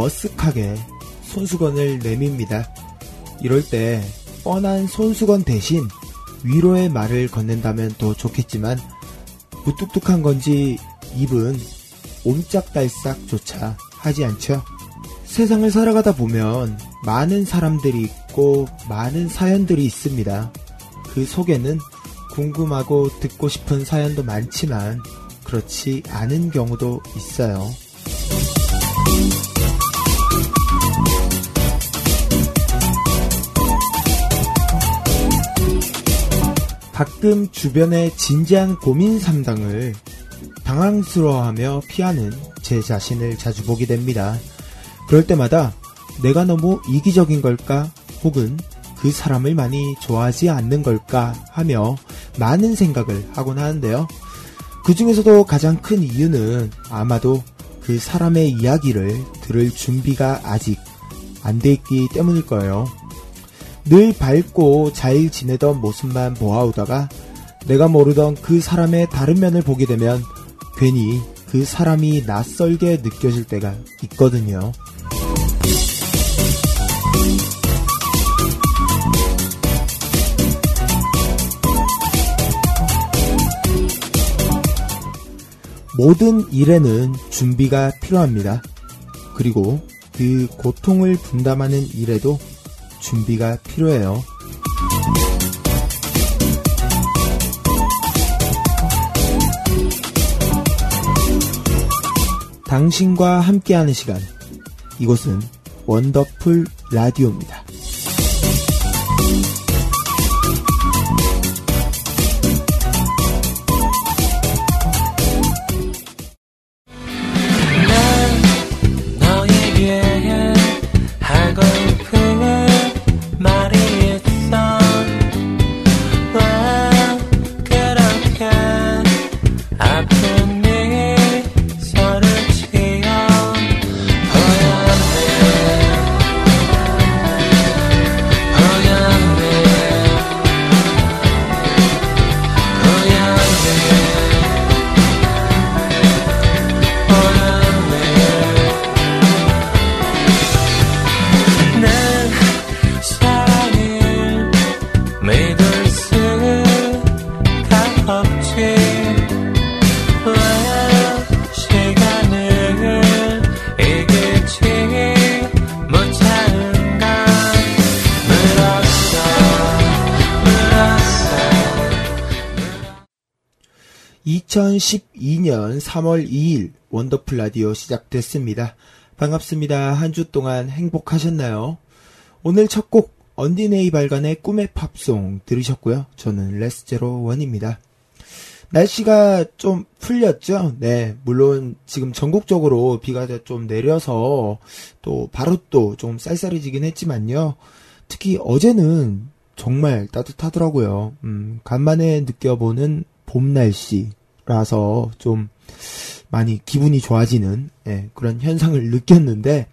머쓱하게 손수건을 내밉니다. 이럴 때 뻔한 손수건 대신 위로의 말을 건넨다면 더 좋겠지만 무뚝뚝한 건지 입은 옴짝달싹조차 하지 않죠. 세상을 살아가다 보면 많은 사람들이 있고 많은 사연들이 있습니다. 그 속에는 궁금하고 듣고 싶은 사연도 많지만 그렇지 않은 경우도 있어요. 가끔 주변의 진지한 고민 상담을 당황스러워하며 피하는 제 자신을 자주 보게 됩니다. 그럴 때마다 내가 너무 이기적인 걸까? 혹은 그 사람을 많이 좋아하지 않는 걸까? 하며 많은 생각을 하곤 하는데요. 그 중에서도 가장 큰 이유는 아마도 그 사람의 이야기를 들을 준비가 아직 안 돼 있기 때문일 거예요. 늘 밝고 잘 지내던 모습만 보아오다가 내가 모르던 그 사람의 다른 면을 보게 되면 괜히 그 사람이 낯설게 느껴질 때가 있거든요. 모든 일에는 준비가 필요합니다. 그리고 그 고통을 분담하는 일에도 준비가 필요해요. 당신과 함께하는 시간. 이곳은 원더풀 라디오입니다. 3월 2일 원더풀 라디오 시작됐습니다. 반갑습니다. 한 주 동안 행복하셨나요? 오늘 첫 곡 언디네이 발간의 꿈의 팝송 들으셨고요. 저는 레스제로 원입니다. 날씨가 좀 풀렸죠? 네, 물론 지금 전국적으로 비가 좀 내려서 또 바로 또 좀 쌀쌀해지긴 했지만요. 특히 어제는 정말 따뜻하더라고요. 음, 간만에 느껴보는 봄 날씨 라서 좀 많이 기분이 좋아지는 예, 그런 현상을 느꼈는데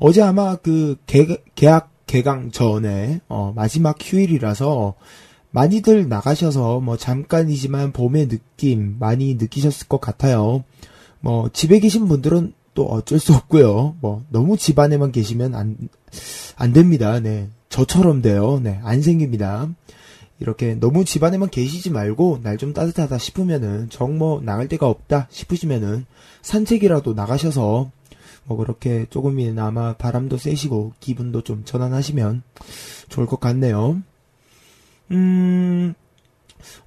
어제 아마 그 개, 계약 개강 전에 어, 마지막 휴일이라서 많이들 나가셔서 뭐 잠깐이지만 봄의 느낌 많이 느끼셨을 것 같아요. 뭐 집에 계신 분들은 또 어쩔 수 없고요. 뭐 너무 집 안에만 계시면 안 안 됩니다. 네. 저처럼 돼요. 네. 안 생깁니다. 이렇게 너무 집안에만 계시지 말고 날 좀 따뜻하다 싶으면은 정뭐 나갈 데가 없다 싶으시면은 산책이라도 나가셔서 뭐 그렇게 조금이나마 바람도 쐬시고 기분도 좀 전환하시면 좋을 것 같네요. 음,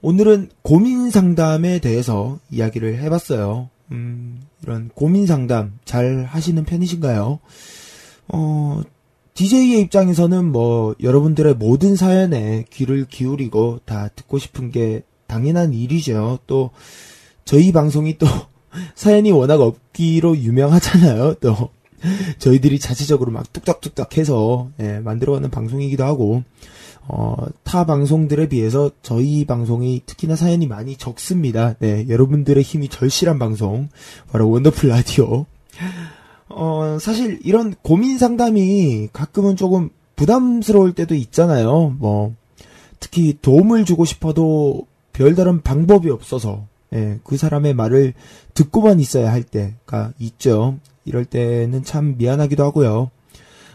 오늘은 고민 상담에 대해서 이야기를 해봤어요. 음, 이런 고민 상담 잘 하시는 편이신가요? 어, DJ의 입장에서는 뭐 여러분들의 모든 사연에 귀를 기울이고 다 듣고 싶은 게 당연한 일이죠. 또 저희 방송이 또 사연이 워낙 없기로 유명하잖아요. 또 저희들이 자체적으로 막 뚝딱뚝딱 해서 예, 만들어가는 방송이기도 하고 어, 타 방송들에 비해서 저희 방송이 특히나 사연이 많이 적습니다. 네, 여러분들의 힘이 절실한 방송 바로 원더풀 라디오. 어, 사실 이런 고민 상담이 가끔은 조금 부담스러울 때도 있잖아요. 뭐, 특히 도움을 주고 싶어도 별다른 방법이 없어서, 예, 그 사람의 말을 듣고만 있어야 할 때가 있죠. 이럴 때는 참 미안하기도 하고요.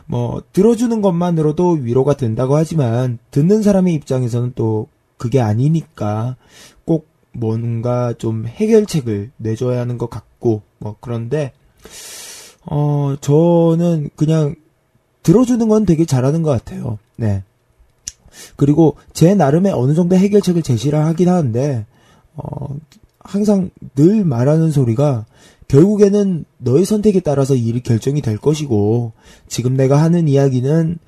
뭐, 들어주는 것만으로도 위로가 된다고 하지만, 듣는 사람의 입장에서는 또 그게 아니니까 꼭 뭔가 좀 해결책을 내줘야 하는 것 같고, 뭐, 그런데, 어, 저는 그냥 들어주는 건 되게 잘하는 것 같아요. 네. 그리고 제 나름의 어느 정도 해결책을 제시를 하긴 하는데, 어, 항상 늘 말하는 소리가 결국에는 너의 선택에 따라서 일이 결정이 될 것이고, 지금 내가 하는 이야기는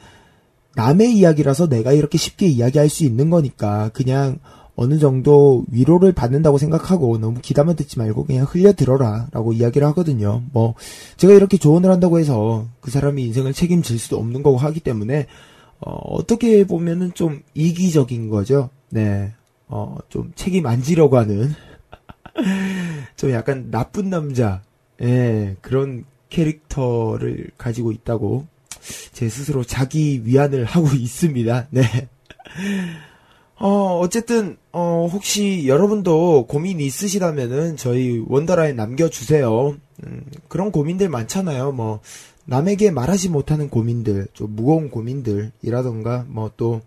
남의 이야기라서 내가 이렇게 쉽게 이야기할 수 있는 거니까, 그냥 어느 정도 위로를 받는다고 생각하고 너무 기다만 듣지 말고 그냥 흘려 들어라 라고 이야기를 하거든요. 뭐 제가 이렇게 조언을 한다고 해서 그 사람이 인생을 책임질 수도 없는 거고 하기 때문에 어, 떻게 보면은 좀 이기적인 거죠. 네. 어, 좀 책임 안 지려고 하는 좀 약간 나쁜 남자 예, 그런 캐릭터를 가지고 있다고 제 스스로 자기 위안을 하고 있습니다. 네. 어, 어쨌든, 어, 혹시 여러분도 고민 있으시다면은 저희 원더라인 남겨주세요. 음, 그런 고민들 많잖아요. 뭐, 남에게 말하지 못하는 고민들, 좀 무거운 고민들이라던가, 뭐 또,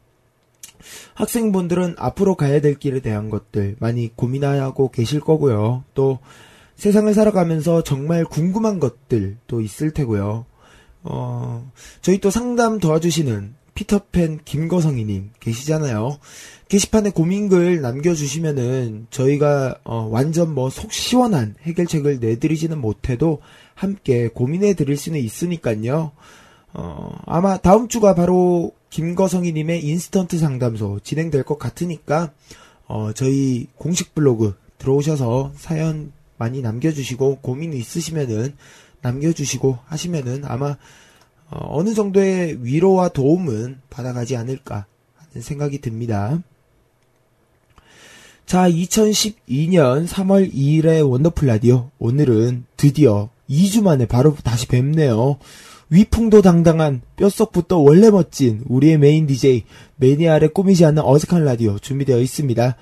학생분들은 앞으로 가야 될 길에 대한 것들 많이 고민하고 계실 거고요. 또, 세상을 살아가면서 정말 궁금한 것들도 있을 테고요. 어, 저희 또 상담 도와주시는 피터팬 김거성이님 계시잖아요. 게시판에 고민글 남겨주시면은 저희가 어, 완전 뭐 속 시원한 해결책을 내드리지는 못해도 함께 고민해 드릴 수는 있으니까요. 어, 아마 다음 주가 바로 김거성이님의 인스턴트 상담소 진행될 것 같으니까 어, 저희 공식 블로그 들어오셔서 사연 많이 남겨주시고 고민 있으시면은 남겨주시고 하시면은 아마 어느 정도의 위로와 도움은 받아가지 않을까 하는 생각이 듭니다. 자, 2012년 3월 2일의 원더풀 라디오. 오늘은 드디어 2주 만에 바로 다시 뵙네요. 위풍도 당당한 뼛속부터 원래 멋진 우리의 main DJ 매니아를 꾸미지 않는 어색한 라디오 준비되어 있습니다.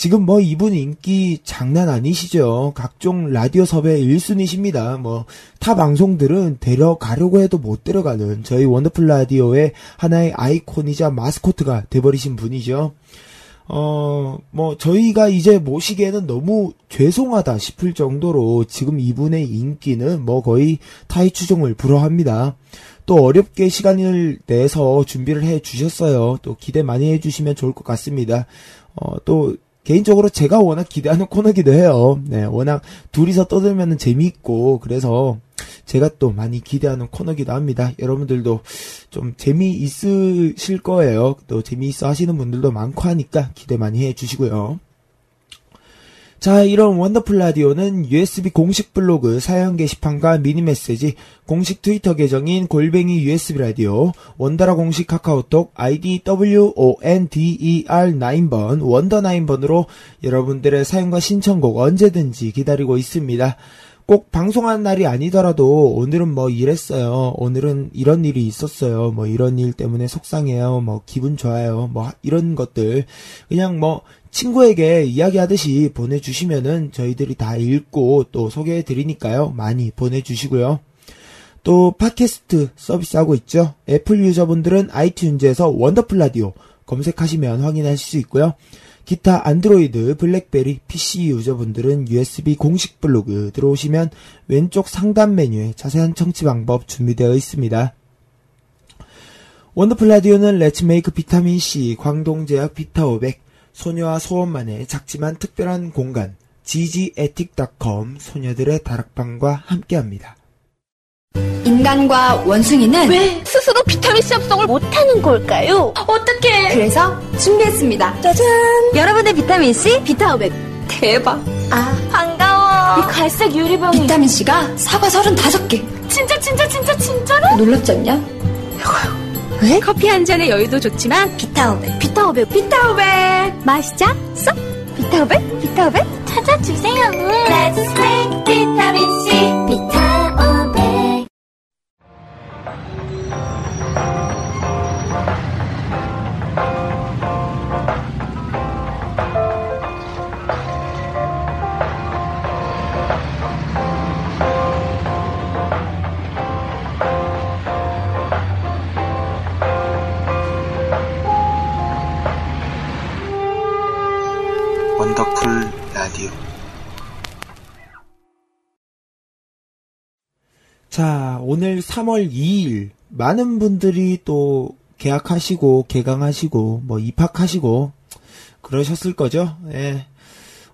지금 뭐 이분 인기 장난 아니시죠? 각종 라디오 섭외 1순위십니다. 뭐 타 방송들은 데려가려고 해도 못 데려가는 저희 원더풀 라디오의 하나의 아이콘이자 마스코트가 돼버리신 분이죠. 어, 뭐, 저희가 이제 모시기에는 너무 죄송하다 싶을 정도로 지금 이분의 인기는 뭐 거의 타이 추종을 불허합니다. 또 어렵게 시간을 내서 준비를 해 주셨어요. 또 기대 많이 해 주시면 좋을 것 같습니다. 어, 또 개인적으로 제가 워낙 기대하는 코너기도 해요. 네, 워낙 둘이서 떠들면 재미있고, 그래서 제가 또 많이 기대하는 코너기도 합니다. 여러분들도 좀 재미있으실 거예요. 또 재미있어 하시는 분들도 많고 하니까 기대 많이 해 주시고요. 자, 이런 원더풀 라디오는 USB 공식 블로그 사연 게시판과 미니 메시지, 공식 트위터 계정인 골뱅이 USB 라디오, 원더라 공식 카카오톡 아이디 WONDER9번, wonder 9번으로 여러분들의 사연과 신청곡 언제든지 기다리고 있습니다. 꼭 방송하는 날이 아니더라도 오늘은 뭐 이랬어요. 오늘은 이런 일이 있었어요. 뭐 이런 일 때문에 속상해요. 뭐 기분 좋아요. 뭐 이런 것들 그냥 뭐 친구에게 이야기하듯이 보내주시면은 저희들이 다 읽고 또 소개해 드리니까요. 많이 보내주시고요. 또 팟캐스트 서비스 하고 있죠. 애플 유저분들은 아이튠즈에서 원더풀 라디오 검색하시면 확인하실 수 있고요. 기타 안드로이드, 블랙베리, PC 유저분들은 USB 공식 블로그 들어오시면 왼쪽 상단 메뉴에 자세한 청취 방법 준비되어 있습니다. 원더풀 라디오는 레츠메이크 비타민C, 광동제약 비타500, 소녀와 소원만의 작지만 특별한 공간, ggetic.com 소녀들의 다락방과 함께합니다. 인간과 원숭이는 왜 스스로 비타민C 합성을 못하는 걸까요? 어떻게? 그래서 준비했습니다. 짜잔! 여러분의 비타민C 비타 500 대박. 아 반가워. 이 갈색 유리병이 비타민C가 사과 35개. 진짜 진짜 진짜 진짜로? 놀랍지 않냐? 왜? 커피 한 잔의 여유도 좋지만 비타 500. 비타 500 비타 500 맛있자? 쏙? 비타 500 비타 500 찾아주세요. Let's make 비타민C 자, 오늘 3월 2일 많은 분들이 또 계약하시고 개강하시고 뭐 입학하시고 그러셨을 거죠. 예.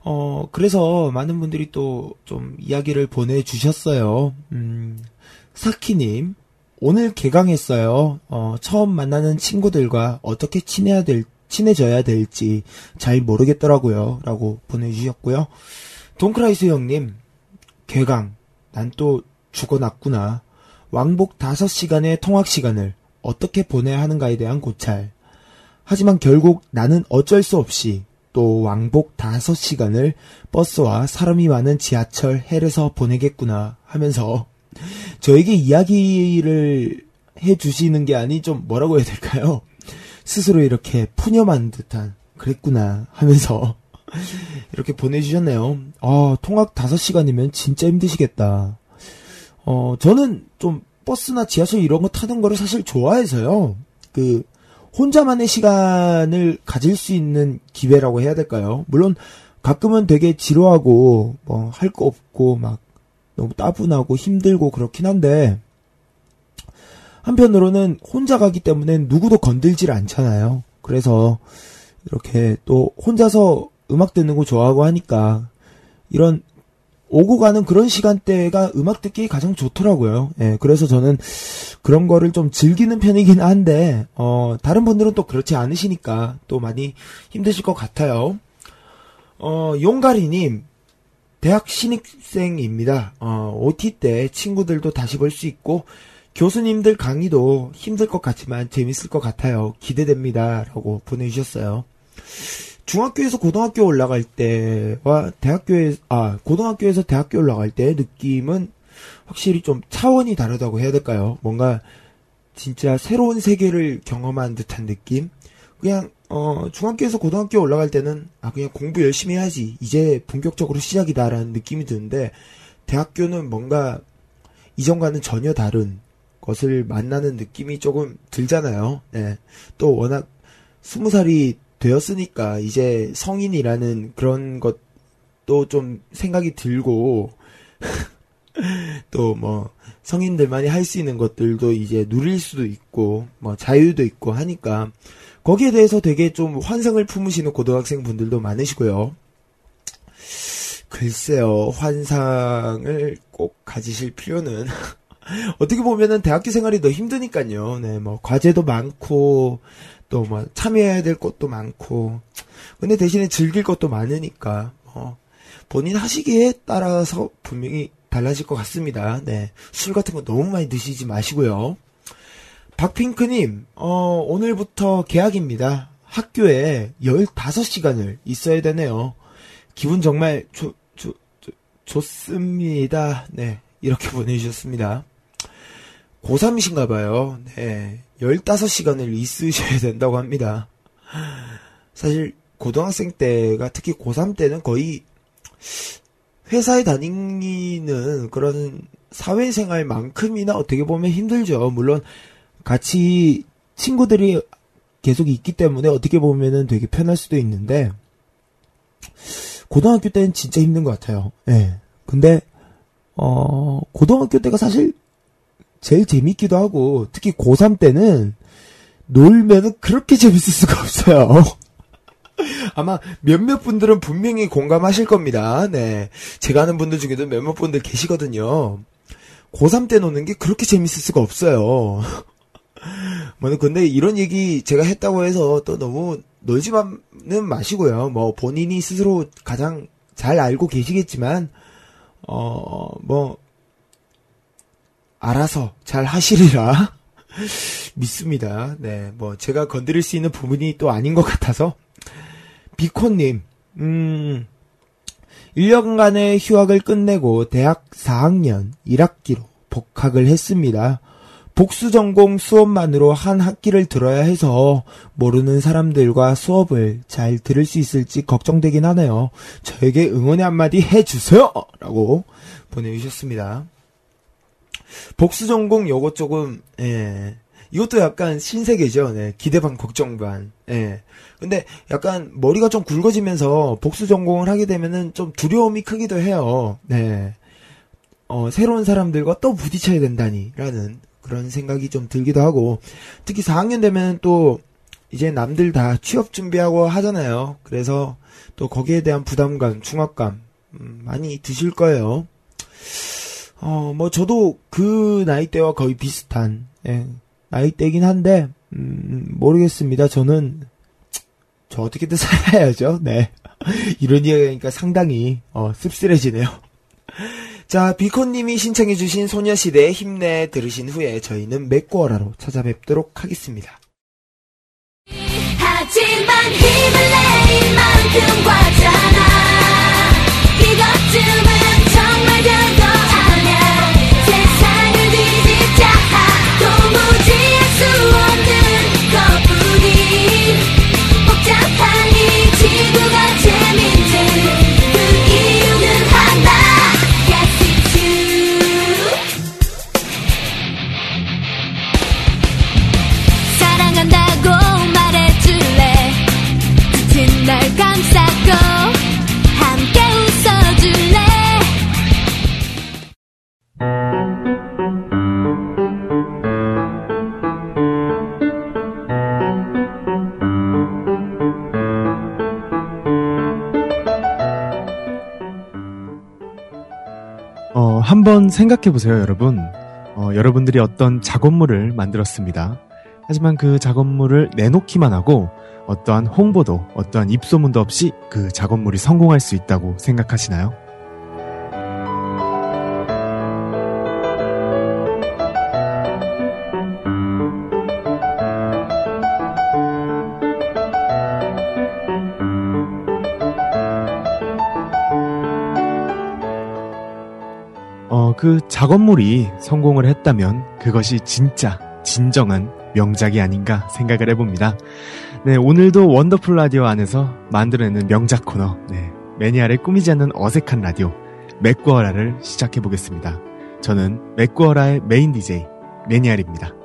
어, 그래서 많은 분들이 또 좀 이야기를 보내 주셨어요. 음, 사키 님, 오늘 개강했어요. 어, 처음 만나는 친구들과 어떻게 친해야 될, 친해져야 될지 잘 모르겠더라고요. 라고 보내 주셨고요. 동크라이스 형님, 개강. 난 또 죽어났구나. 왕복 5시간의 통학 시간을 어떻게 보내야 하는가에 대한 고찰. 하지만 결국 나는 어쩔 수 없이 또 왕복 5시간을 버스와 사람이 많은 지하철 헬에서 보내겠구나 하면서 저에게 이야기를 해 주시는 게 아니 좀 뭐라고 해야 될까요? 스스로 이렇게 푸념한 듯한 그랬구나 하면서 이렇게 보내주셨네요. 아, 통학 5시간이면 진짜 힘드시겠다. 어, 저는 좀 버스나 지하철 이런 거 타는 거를 사실 좋아해서요. 그, 혼자만의 시간을 가질 수 있는 기회라고 해야 될까요? 물론 가끔은 되게 지루하고 뭐 할 거 없고 막 너무 따분하고 힘들고 그렇긴 한데 한편으로는 혼자 가기 때문에 누구도 건들질 않잖아요. 그래서 이렇게 또 혼자서 음악 듣는 거 좋아하고 하니까 이런 오고 가는 그런 시간대가 음악 듣기 가장 좋더라고요. 예, 그래서 저는 그런 거를 좀 즐기는 편이긴 한데, 어, 다른 분들은 또 그렇지 않으시니까 또 많이 힘드실 것 같아요. 어, 용가리님, 대학 신입생입니다. 어, OT 때 친구들도 다시 볼 수 있고, 교수님들 강의도 힘들 것 같지만 재밌을 것 같아요. 기대됩니다. 라고 보내주셨어요. 중학교에서 고등학교 올라갈 때와 대학교에 아 고등학교에서 대학교 올라갈 때 느낌은 확실히 좀 차원이 다르다고 해야 될까요? 뭔가 진짜 새로운 세계를 경험한 듯한 느낌. 그냥 어 중학교에서 고등학교 올라갈 때는 아 그냥 공부 열심히 해야지 이제 본격적으로 시작이다라는 느낌이 드는데 대학교는 뭔가 이전과는 전혀 다른 것을 만나는 느낌이 조금 들잖아요. 네. 또 워낙 스무 살이 되었으니까 이제 성인이라는 그런 것도 좀 생각이 들고 또 뭐 성인들만이 할 수 있는 것들도 이제 누릴 수도 있고 뭐 자유도 있고 하니까 거기에 대해서 되게 좀 환상을 품으시는 고등학생 분들도 많으시고요. 글쎄요, 환상을 꼭 가지실 필요는 어떻게 보면은 대학교 생활이 더 힘드니까요. 네, 뭐 과제도 많고 또 뭐 참여해야 될 것도 많고 근데 대신에 즐길 것도 많으니까 어, 본인 하시기에 따라서 분명히 달라질 것 같습니다. 네, 술 같은 거 너무 많이 드시지 마시고요. 박핑크님, 어, 오늘부터 계약입니다. 학교에 15시간을 있어야 되네요. 기분 정말 좋, 좋, 좋, 좋습니다. 네, 이렇게 보내주셨습니다. 고3이신가 봐요. 네. 15시간을 있으셔야 된다고 합니다. 사실, 고등학생 때가 특히 고3 때는 거의 회사에 다니는 그런 사회생활만큼이나 어떻게 보면 힘들죠. 물론, 같이 친구들이 계속 있기 때문에 어떻게 보면은 되게 편할 수도 있는데, 고등학교 때는 진짜 힘든 것 같아요. 예. 근데, 어, 고등학교 때가 사실 제일 재밌기도 하고, 특히 고3 때는 놀면은 그렇게 재밌을 수가 없어요. 아마 몇몇 분들은 분명히 공감하실 겁니다. 네. 제가 아는 분들 중에도 몇몇 분들 계시거든요. 고3 때 노는 게 그렇게 재밌을 수가 없어요. 뭐, 근데 이런 얘기 제가 했다고 해서 또 너무 놀지만은 마시고요. 뭐, 본인이 스스로 가장 잘 알고 계시겠지만, 어, 뭐, 알아서 잘 하시리라 믿습니다. 네, 뭐, 제가 건드릴 수 있는 부분이 또 아닌 것 같아서. 비코님, 음, 1년간의 휴학을 끝내고 대학 4학년 1학기로 복학을 했습니다. 복수 전공 수업만으로 한 학기를 들어야 해서 모르는 사람들과 수업을 잘 들을 수 있을지 걱정되긴 하네요. 저에게 응원의 한마디 해주세요! 라고 보내주셨습니다. 복수 전공 요것 조금, 예. 이것도 약간 신세계죠. 네. 기대 반 걱정 반. 예. 근데 약간 머리가 좀 굵어지면서 복수 전공을 하게 되면은 좀 두려움이 크기도 해요. 네. 어, 새로운 사람들과 또 부딪혀야 된다니라는 그런 생각이 좀 들기도 하고 특히 4학년 되면 또 이제 남들 다 취업 준비하고 하잖아요. 그래서 또 거기에 대한 부담감, 중압감 음, 많이 드실 거예요. 어, 뭐 저도 그 나이대와 거의 비슷한 예, 나이대긴 한데 음, 모르겠습니다. 저는 저 어떻게든 살아야죠. 네. 이런 이야기하니까 상당히 어, 씁쓸해지네요. 자, 비콘님이 신청해주신 소녀시대 힘내 들으신 후에 저희는 맥고어라로 찾아뵙도록 하겠습니다. 하지만 힘을 내 이만큼 어, 한번 생각해 보세요, 여러분. 어, 여러분들이 어떤 작업물을 만들었습니다. 하지만 그 작업물을 내놓기만 하고 어떠한 홍보도, 어떠한 입소문도 없이 그 작업물이 성공할 수 있다고 생각하시나요? 어, 그 작업물이 성공을 했다면 그것이 진짜 진정한 명작이 아닌가 생각을 해봅니다. 네, 오늘도 원더풀 라디오 안에서 만들어내는 명작 코너, 네, 매니아를 꾸미지 않는 어색한 라디오, 맥구어라를 시작해보겠습니다. 저는 맥구어라의 메인 DJ, 매니아입니다.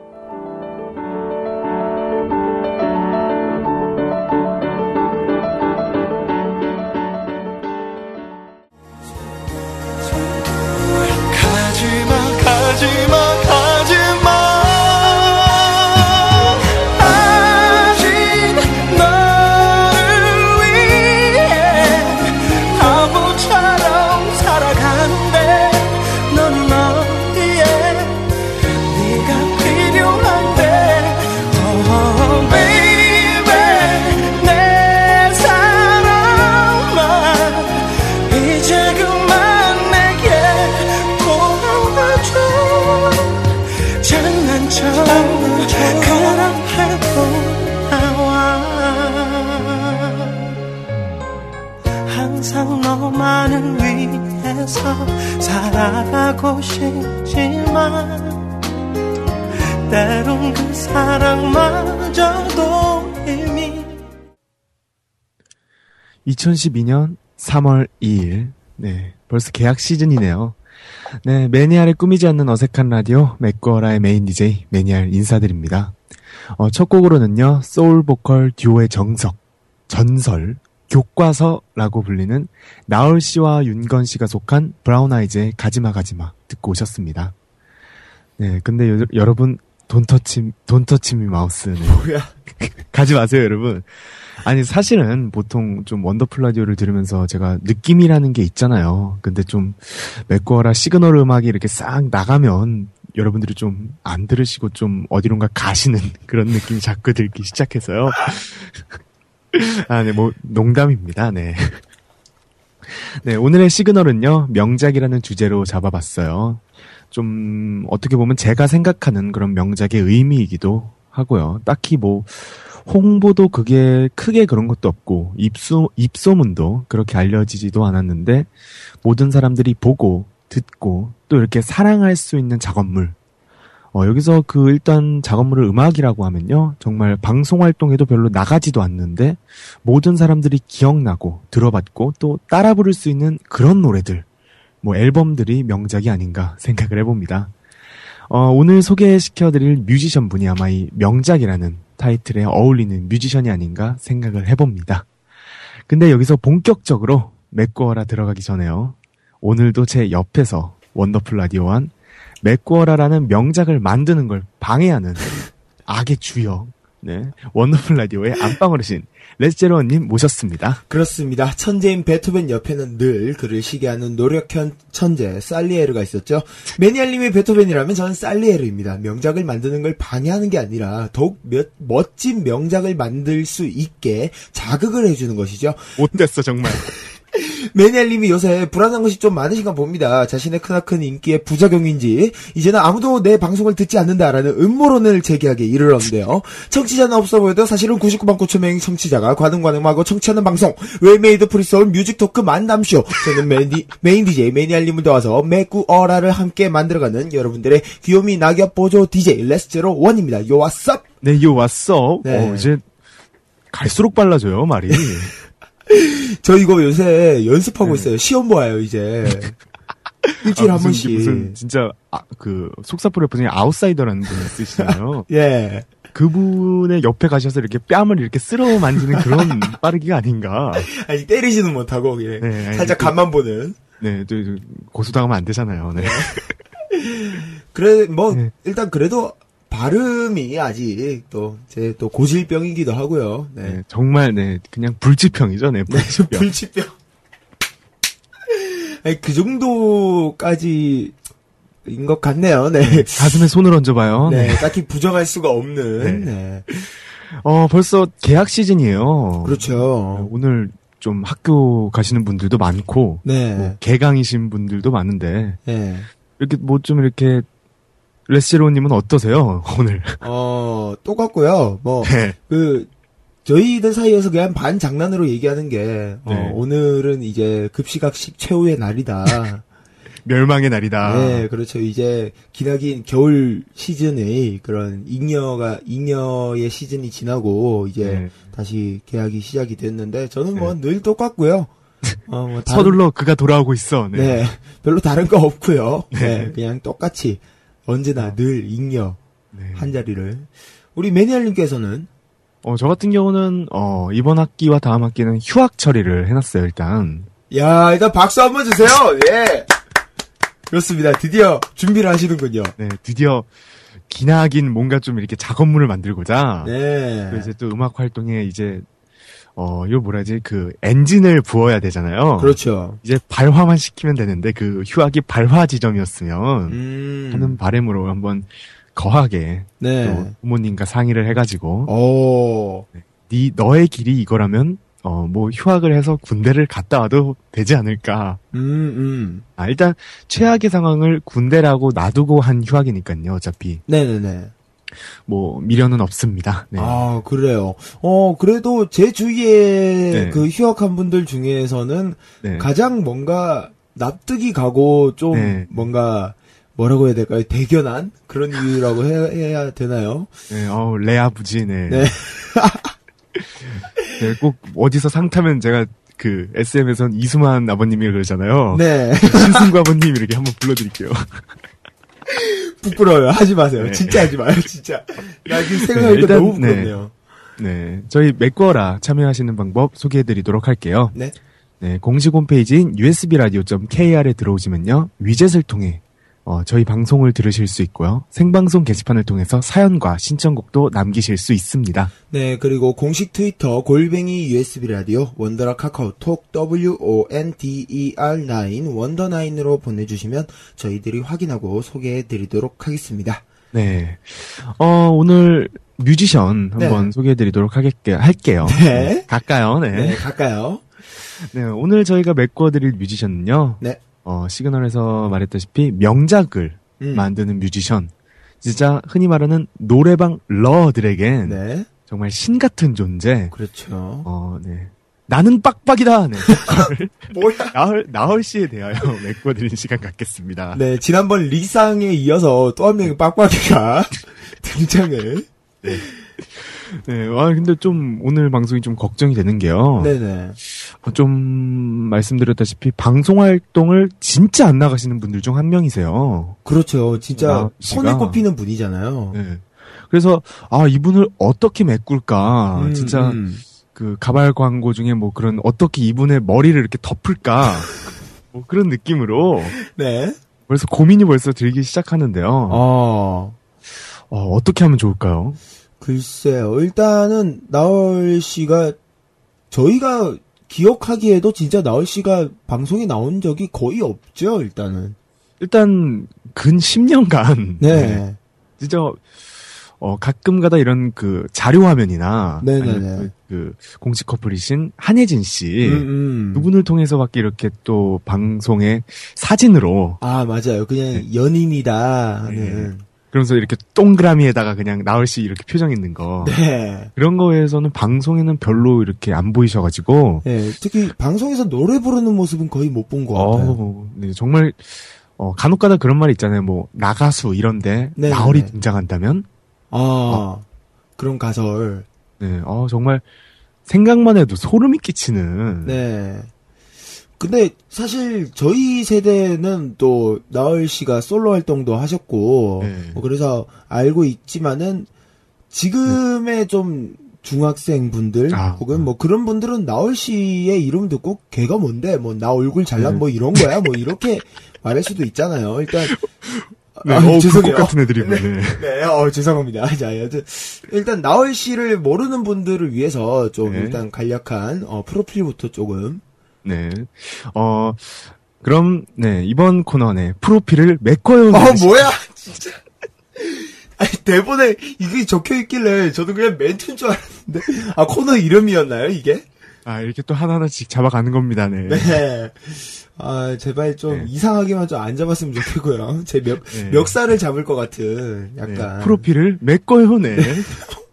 2012년 3월 2일. 네, 벌써 개학 시즌이네요. 네, 매니아를 꾸미지 않는 어색한 라디오 맥거라의 메인 DJ 매니알 인사드립니다. 어, 첫 곡으로는요, 소울 보컬 듀오의 정석, 전설 교과서라고 불리는 나얼 씨와 윤건 씨가 속한 브라운 아이즈의 가지마 가지마 듣고 오셨습니다. 네, 근데 여, 여러분 don't touch don't touch me 마우스는 뭐야? 가지 마세요, 여러분. 아니 사실은 보통 좀 원더풀 라디오를 들으면서 제가 느낌이라는 게 있잖아요. 근데 좀 맥거라 시그널 음악이 이렇게 싹 나가면 여러분들이 좀 안 들으시고 좀 어디론가 가시는 그런 느낌이 자꾸 들기 시작해서요. 아, 네, 뭐 농담입니다. 네. 네, 오늘의 시그널은요, 명작이라는 주제로 잡아봤어요. 좀, 어떻게 보면 제가 생각하는 그런 명작의 의미이기도 하고요. 딱히 뭐, 홍보도 그게 크게 그런 것도 없고, 입소, 입소문도 그렇게 알려지지도 않았는데, 모든 사람들이 보고, 듣고, 또 이렇게 사랑할 수 있는 작업물. 어, 여기서 그 일단 작업물을 음악이라고 하면요. 정말 방송 활동에도 별로 나가지도 않는데, 모든 사람들이 기억나고, 들어봤고, 또 따라 부를 수 있는 그런 노래들. 뭐 앨범들이 명작이 아닌가 생각을 해봅니다. 어, 오늘 소개시켜드릴 뮤지션 분이 아마 이 명작이라는 타이틀에 어울리는 뮤지션이 아닌가 생각을 해봅니다. 근데 여기서 본격적으로 맥구어라 들어가기 전에요. 오늘도 제 옆에서 원더풀 라디오 안 맥구어라라는 명작을 만드는 걸 방해하는 악의 주역, 네. 원더풀 라디오의 안방 어르신, 레스제로님 모셨습니다. 그렇습니다. 천재인 베토벤 옆에는 늘 그를 시기하는 노력형 천재 살리에르가 있었죠. 매니아님이 베토벤이라면 저는 살리에르입니다. 명작을 만드는 걸 방해하는 게 아니라 더욱 몇, 멋진 명작을 만들 수 있게 자극을 해주는 것이죠. 못됐어, 정말. 매니아님이 요새 불안한 것이 좀 많으신가 봅니다. 자신의 크나큰 인기의 부작용인지 이제는 아무도 내 방송을 듣지 않는다라는 음모론을 제기하게 이르렀는데요. 청취자는 없어 보여도 사실은 99만 9천 명의 청취자가 과등과등하고 청취하는 방송 웨이메이드 free soul music talk 만남쇼 저는 메인, 메인 DJ 매니아님을 도와서 맥구어라를 함께 만들어가는 여러분들의 귀요미 낙엽 보조 DJ 레스제로 원입니다. Yo what's up 네, 요 왔어. 네. 어, 이제 갈수록 빨라져요, 말이. 저 이거 요새 연습하고 네. 있어요. 시험 봐요 이제. 일주일에 아, 한 번씩. 무슨 진짜 아, 그 속사포 래퍼 중에 아웃사이더라는 분이 있으시잖아요. 예. 그분의 옆에 가셔서 이렇게 뺨을 이렇게 쓸어 만지는 그런 빠르기가 아닌가. 아니 때리지는 못하고 그냥 네, 아니, 살짝 그- 간만 보는. 네, 또 고소당하면 안 되잖아요. 네. 그래 뭐 네. 일단 그래도 발음이 아직 또제또 고질병이기도 하고요. 네. 네, 정말 네 그냥 불치병이죠, 네 불치병. 불치병. 아니 그 정도까지 인 것 같네요. 네. 가슴에 손을 얹어봐요. 네, 네. 딱히 부정할 수가 없는. 네. 어 벌써 개학 시즌이에요. 그렇죠. 오늘 좀 학교 가시는 분들도 많고 네. 뭐 개강이신 분들도 많은데 네. 이렇게 뭐 좀 이렇게 레시로님은 어떠세요 오늘? 어, 똑같고요. 뭐, 네. 그, 저희들 사이에서 그냥 반 장난으로 얘기하는 게, 어, 네. 오늘은 이제 급식학식 최후의 날이다. 멸망의 날이다. 네, 그렇죠. 이제 기나긴 겨울 시즌의 그런 잉여가, 잉여의 시즌이 지나고, 이제 네. 다시 계약이 시작이 됐는데, 저는 뭐 늘 똑같고요. 어, 뭐 다른- 서둘러 그가 돌아오고 있어. 네. 네. 별로 다른 거 없고요. 네. 네. 그냥 똑같이 언제나 늘 잉여 네. 한 자리를. 우리 매니아님께서는 어, 저 같은 경우는 어, 이번 학기와 다음 학기는 휴학 처리를 해놨어요. 일단 야, 일단 박수 한번 주세요. 예. 그렇습니다. 드디어 준비를 하시는군요. 네, 드디어 기나긴 뭔가 좀 이렇게 작업물을 만들고자 네. 또 이제 또 음악 활동에 이제 어 이거 뭐라 하지 그 엔진을 부어야 되잖아요. 그렇죠. 이제 발화만 시키면 되는데 그 휴학이 발화 지점이었으면 음. 하는 바람으로 한번 거하게 네. 또 부모님과 상의를 해가지고 오. 네 너의 길이 이거라면 어 뭐 휴학을 해서 군대를 갔다 와도 되지 않을까. 음, 음. 아 일단 최악의 상황을 군대라고 놔두고 한 휴학이니까요. 어차피 네네네. 뭐 미련은 없습니다. 네. 아, 그래요. 어, 그래도 제 주위에 네. 그 휴학한 분들 중에서는 네. 가장 뭔가 납득이 가고 좀 네. 뭔가 뭐라고 해야 될까요? 대견한 그런 이유라고 해야, 해야 되나요? 네, 어우, 레아 부지, 네. 네. 네, 꼭 어디서 상 타면 제가 그 SM에선 이수만 아버님이 그러잖아요. 네. 신승구 아버님 이렇게 한번 불러드릴게요. 부끄러워요. 하지 마세요. 네. 진짜 하지 마요. 진짜. 나 지금 생각하니까 일단, 너무 네. 부끄럽네요. 네. 저희 맥거라 참여하시는 방법 소개해드리도록 할게요. 네. 네, 공식 홈페이지인 usbradio.kr에 들어오시면요, 위젯을 통해 어, 저희 방송을 들으실 수 있고요. 생방송 게시판을 통해서 사연과 신청곡도 남기실 수 있습니다. 네, 그리고 공식 트위터 골뱅이 USB 라디오 원더라 카카오톡 W O N D E R 9 원더 9으로 보내주시면 저희들이 확인하고 소개해드리도록 하겠습니다. 네. 어, 오늘 뮤지션 한번 네. 소개해드리도록 하겠게, 할게요. 네. 갈까요? 네. 네, 갈까요? 네, 오늘 저희가 메꿔드릴 뮤지션은요, 네. 어, 시그널에서 말했다시피 명작을 음. 만드는 뮤지션. 진짜 흔히 말하는 노래방 러들에겐 네, 정말 신 같은 존재. 그렇죠. 어, 네. 나는 빡빡이다. 네. 뭐야? 나얼 나얼 씨에 대하여 메꿔드린 시간 갖겠습니다. 네, 지난번 리쌍에 이어서 또 한 명의 빡빡이가 등장을. 네. 아 근데 좀 오늘 방송이 좀 걱정이 되는 게요. 네네. 어, 좀 말씀드렸다시피 방송 활동을 진짜 안 나가시는 분들 중 한 명이세요. 그렇죠. 진짜 아. 손에 꼽히는 분이잖아요. 네. 그래서 아 이분을 어떻게 메꿀까 음, 진짜 음. 그 가발 광고 중에 뭐 그런 어떻게 이분의 머리를 이렇게 덮을까 뭐 그런 느낌으로 네. 벌써 고민이 벌써 들기 시작하는데요. 어, 어, 어떻게 하면 좋을까요? 글쎄요. 일단은 나얼 씨가 저희가 기억하기에도 진짜 나얼 씨가 방송에 나온 적이 거의 없죠. 일단은. 일단 근 10년간 네. 진짜 어 가끔가다 이런 그 자료 화면이나 그, 그 공식 커플이신 한혜진 씨 음, 음. 그분을 통해서밖에 이렇게 또 방송에 사진으로 아 맞아요. 그냥 연인이다 하는. 그러면서 이렇게 동그라미에다가 그냥 나얼 씨 이렇게 표정 있는 거 네. 그런 거에서는 방송에는 별로 이렇게 안 보이셔가지고 네. 특히 방송에서 노래 부르는 모습은 거의 못 본 것 같아요. 어, 네, 정말 어, 간혹가다 그런 말이 있잖아요. 뭐 나가수 이런데 네네네. 나얼이 등장한다면 아 그런 가설. 네, 어, 정말 생각만 해도 소름이 끼치는 네. 근데 사실 저희 세대는 또 나얼 씨가 솔로 활동도 하셨고 네. 뭐 그래서 알고 있지만은 지금의 좀 중학생 분들 아, 혹은 뭐 그런 분들은 나얼 씨의 이름 듣고 걔가 뭔데 뭐 나 얼굴 잘난 네. 뭐 이런 거야 뭐 이렇게 말할 수도 있잖아요. 일단 네, 아, 어, 죄송해요. 같은 애들이고 네. 네, 어, 죄송합니다. 자, 여튼, 일단, 나얼 씨를 모르는 분들을 위해서 좀 네. 일단 간략한, 어, 프로필부터 조금. 네. 어, 그럼, 네, 이번 코너, 네, 프로필을 메꿔요. 아, 뭐야! 진짜. 아니, 대본에 이게 적혀 있길래 저도 그냥 멘트인 줄 알았는데. 아, 코너 이름이었나요, 이게? 아, 이렇게 또 하나하나씩 잡아가는 겁니다, 네. 네. 아, 제발 좀 네. 이상하게만 좀 안 잡았으면 좋겠고요. 제 멱, 네. 멱살을 잡을 것 같은, 네, 약간. 프로필을 메꿔요, 네.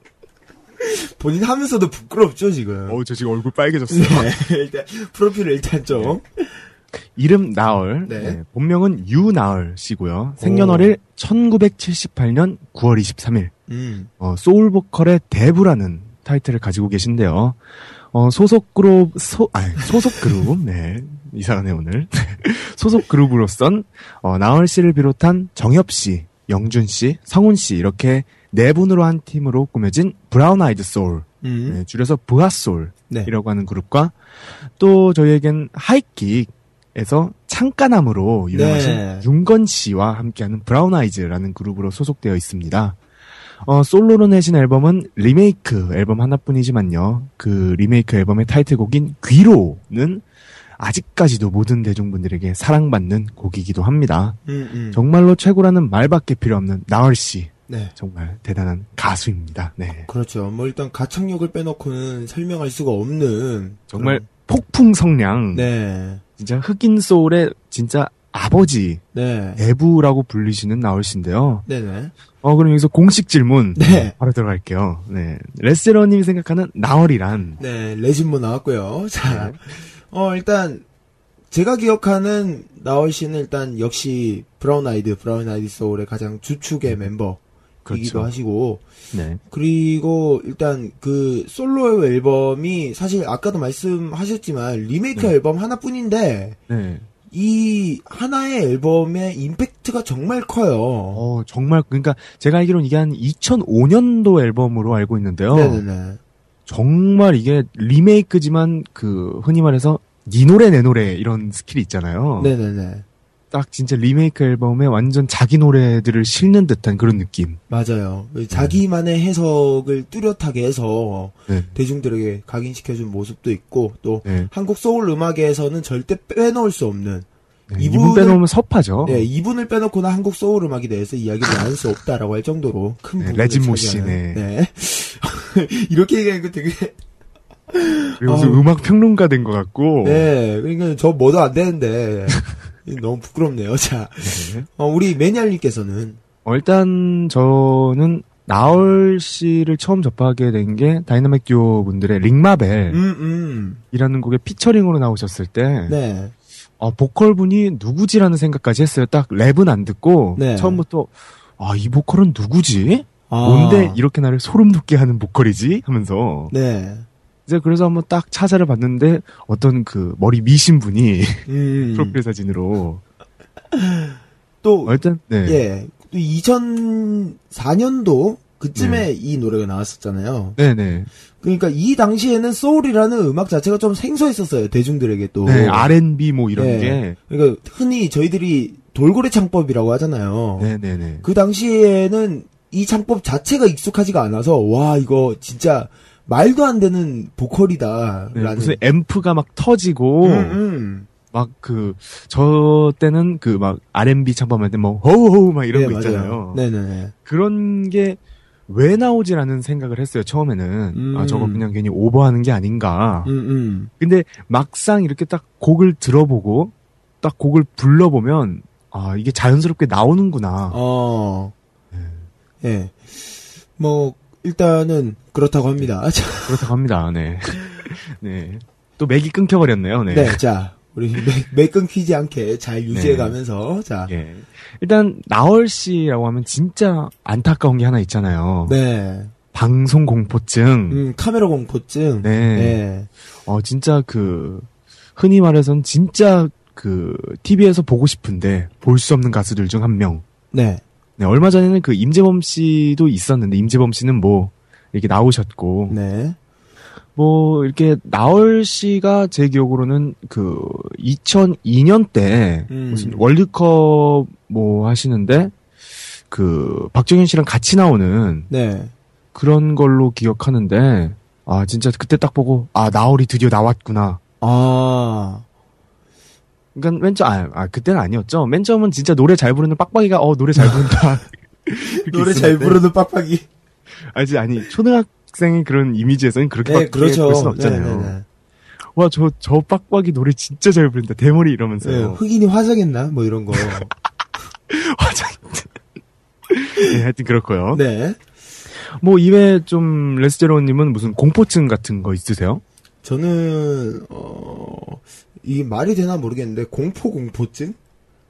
본인 하면서도 부끄럽죠, 지금. 어, 저 지금 얼굴 빨개졌어요. 네, 일단, 프로필을 일단 좀. 이름 나얼, 네. 네, 본명은 유나얼 씨고요. 생년월일 1978년 9월 23일. 음. 어, 소울 보컬의 대부라는 타이틀을 가지고 계신데요. 어, 소속 그룹, 소, 아니, 소속 그룹, 네. 이상하네, 오늘. 소속 그룹으로선, 어, 나얼 씨를 비롯한 정엽 씨, 영준 씨, 성훈 씨, 이렇게 네 분으로 한 팀으로 꾸며진 브라운 아이드 소울, 음. 네, 줄여서 브아솔이라고 네. 하는 그룹과 또 저희에겐 하이킥에서 창가남으로 유명하신 네. 윤건 씨와 함께하는 브라운 아이즈라는 그룹으로 소속되어 있습니다. 어, 솔로로 내신 앨범은 리메이크 앨범 하나뿐이지만요. 그 리메이크 앨범의 타이틀곡인 귀로는 아직까지도 모든 대중분들에게 사랑받는 곡이기도 합니다. 음, 음. 정말로 최고라는 말밖에 필요 없는 나얼 씨. 네. 정말 대단한 가수입니다. 네. 그렇죠. 뭐 일단 가창력을 빼놓고는 설명할 수가 없는 정말 폭풍 성량. 그런- 네. 진짜 흑인 소울의 진짜 아버지, 네. 애부라고 불리시는 나얼 씨인데요. 네네. 어, 그럼 여기서 공식 질문. 네. 바로 들어갈게요. 네. 레스러님이 생각하는 나얼이란. 네, 레진모 나왔고요. 자, 네. 어, 일단, 제가 기억하는 나얼 씨는 일단 역시 브라운 아이드, 브라운 아이드 소울의 가장 주축의 멤버이기도 그렇죠. 하시고, 네. 그리고 일단 그 솔로 앨범이 사실 아까도 말씀하셨지만 리메이크 네. 앨범 하나뿐인데, 네. 이 하나의 앨범의 임팩트가 정말 커요. 어, 정말, 그러니까 제가 알기로는 이게 한 2005년도 앨범으로 알고 있는데요. 네네네. 정말 이게 리메이크지만 그 흔히 말해서 니 노래 내 노래 이런 스킬이 있잖아요. 네네네. 딱 진짜 리메이크 앨범에 완전 자기 노래들을 실는 듯한 그런 느낌. 맞아요. 자기만의 해석을 뚜렷하게 해서 네. 대중들에게 각인시켜준 모습도 있고 또 네. 한국 소울 음악에서는 절대 빼놓을 수 없는 네, 이분을- 이분 빼놓으면 섭하죠. 네, 이분을 빼놓고는 한국 소울 음악에 대해서 이야기를 나눌 수 없다라고 할 정도로 큰 네, 레진모. 씨네. 네. 이렇게 얘기하니까 되게 그리고 무슨 어. 음악 평론가 된 것 같고. 네, 그러니까 저 뭐도 안 되는데 너무 부끄럽네요. 자, 네. 어, 우리 매니아님께서는 어, 일단 저는 나얼 씨를 처음 접하게 된 게 다이나믹 듀오 분들의 Ring My Bell이라는 음, 음, 곡에 피처링으로 나오셨을 때 네, 어, 보컬 분이 누구지라는 생각까지 했어요. 딱 랩은 안 듣고 네. 처음부터 아, 이 보컬은 누구지? 아, 뭔데 이렇게 나를 소름 돋게 하는 보컬이지? 하면서 네, 이제 그래서 한번 딱 찾아를 봤는데 어떤 그 머리 미신 분이 음, 프로필 사진으로 또 어, 일단 네. 예, 또 2004년도 그쯤에 이 노래가 나왔었잖아요. 네네. 그러니까 이 당시에는 소울이라는 음악 자체가 좀 생소했었어요 대중들에게 또. 네, R&B 뭐 이런 네. 게. 그러니까 흔히 저희들이 돌고래 창법이라고 하잖아요. 네네네. 그 당시에는 이 창법 자체가 익숙하지가 않아서 와 이거 진짜 말도 안 되는 네, 보컬이다라는. 무슨 앰프가 막 터지고, 음, 음. 막 그, 저 때는 그 막 R&B 창법할 때 뭐, 호호호 막 이런 네, 거. 있잖아요. 네네네. 그런 게 왜 나오지라는 생각을 했어요, 처음에는. 음. 아, 저거 그냥 괜히 오버하는 게 아닌가. 음, 음. 근데 막상 이렇게 딱 곡을 들어보고, 딱 곡을 불러보면, 아, 이게 자연스럽게 나오는구나. 어. 네. 예. 뭐 일단은 그렇다고 합니다. 자, 그렇다고 합니다, 네. 네. 또 맥이 끊겨버렸네요, 네. 네, 자 우리 매, 매 끊기지 않게 잘 유지해가면서 자, 예. 일단, 나얼 씨라고 하면 진짜 안타까운 게 하나 있잖아요. 네, 방송 공포증. 음, 카메라 공포증, 네. 네, 어, 진짜 그, 흔히 말해서는 진짜 그, TV에서 보고 싶은데, 볼 수 없는 가수들 중 한 명. 네, 네, 얼마 전에는 그 임재범 씨도 있었는데, 임재범 씨는 뭐, 이렇게 나오셨고, 네, 뭐, 이렇게, 나얼 씨가 제 기억으로는 그, 2002년 때, 음. 무슨 월드컵 뭐 하시는데, 그, 박정현 씨랑 같이 나오는 네, 그런 걸로 기억하는데, 아, 진짜 그때 딱 보고, 아, 나얼이 드디어 나왔구나. 아, 그러니까 맨 처음, 아, 아, 그때는 아니었죠. 맨 처음은 진짜 노래 잘 부르는 빡빡이가, 어, 노래 잘 부른다. 노래 잘 있었는데, 부르는 빡빡이, 아니, 아니, 초등학생의 그런 이미지에서는 그렇게 네, 빡 그렇죠, 볼 수는 없잖아요. 네, 네, 네. 와, 저, 저 빡빡이 노래 진짜 잘 부른다. 대머리 네, 이러면서요. 흑인이 화장했나 뭐 이런 거, 화장. 네, 하여튼 그렇고요. 네, 뭐, 이외에 좀, 레스제로님은 무슨 공포증 같은 거 있으세요? 저는 어 이게 말이 되나 모르겠는데 공포 공포증?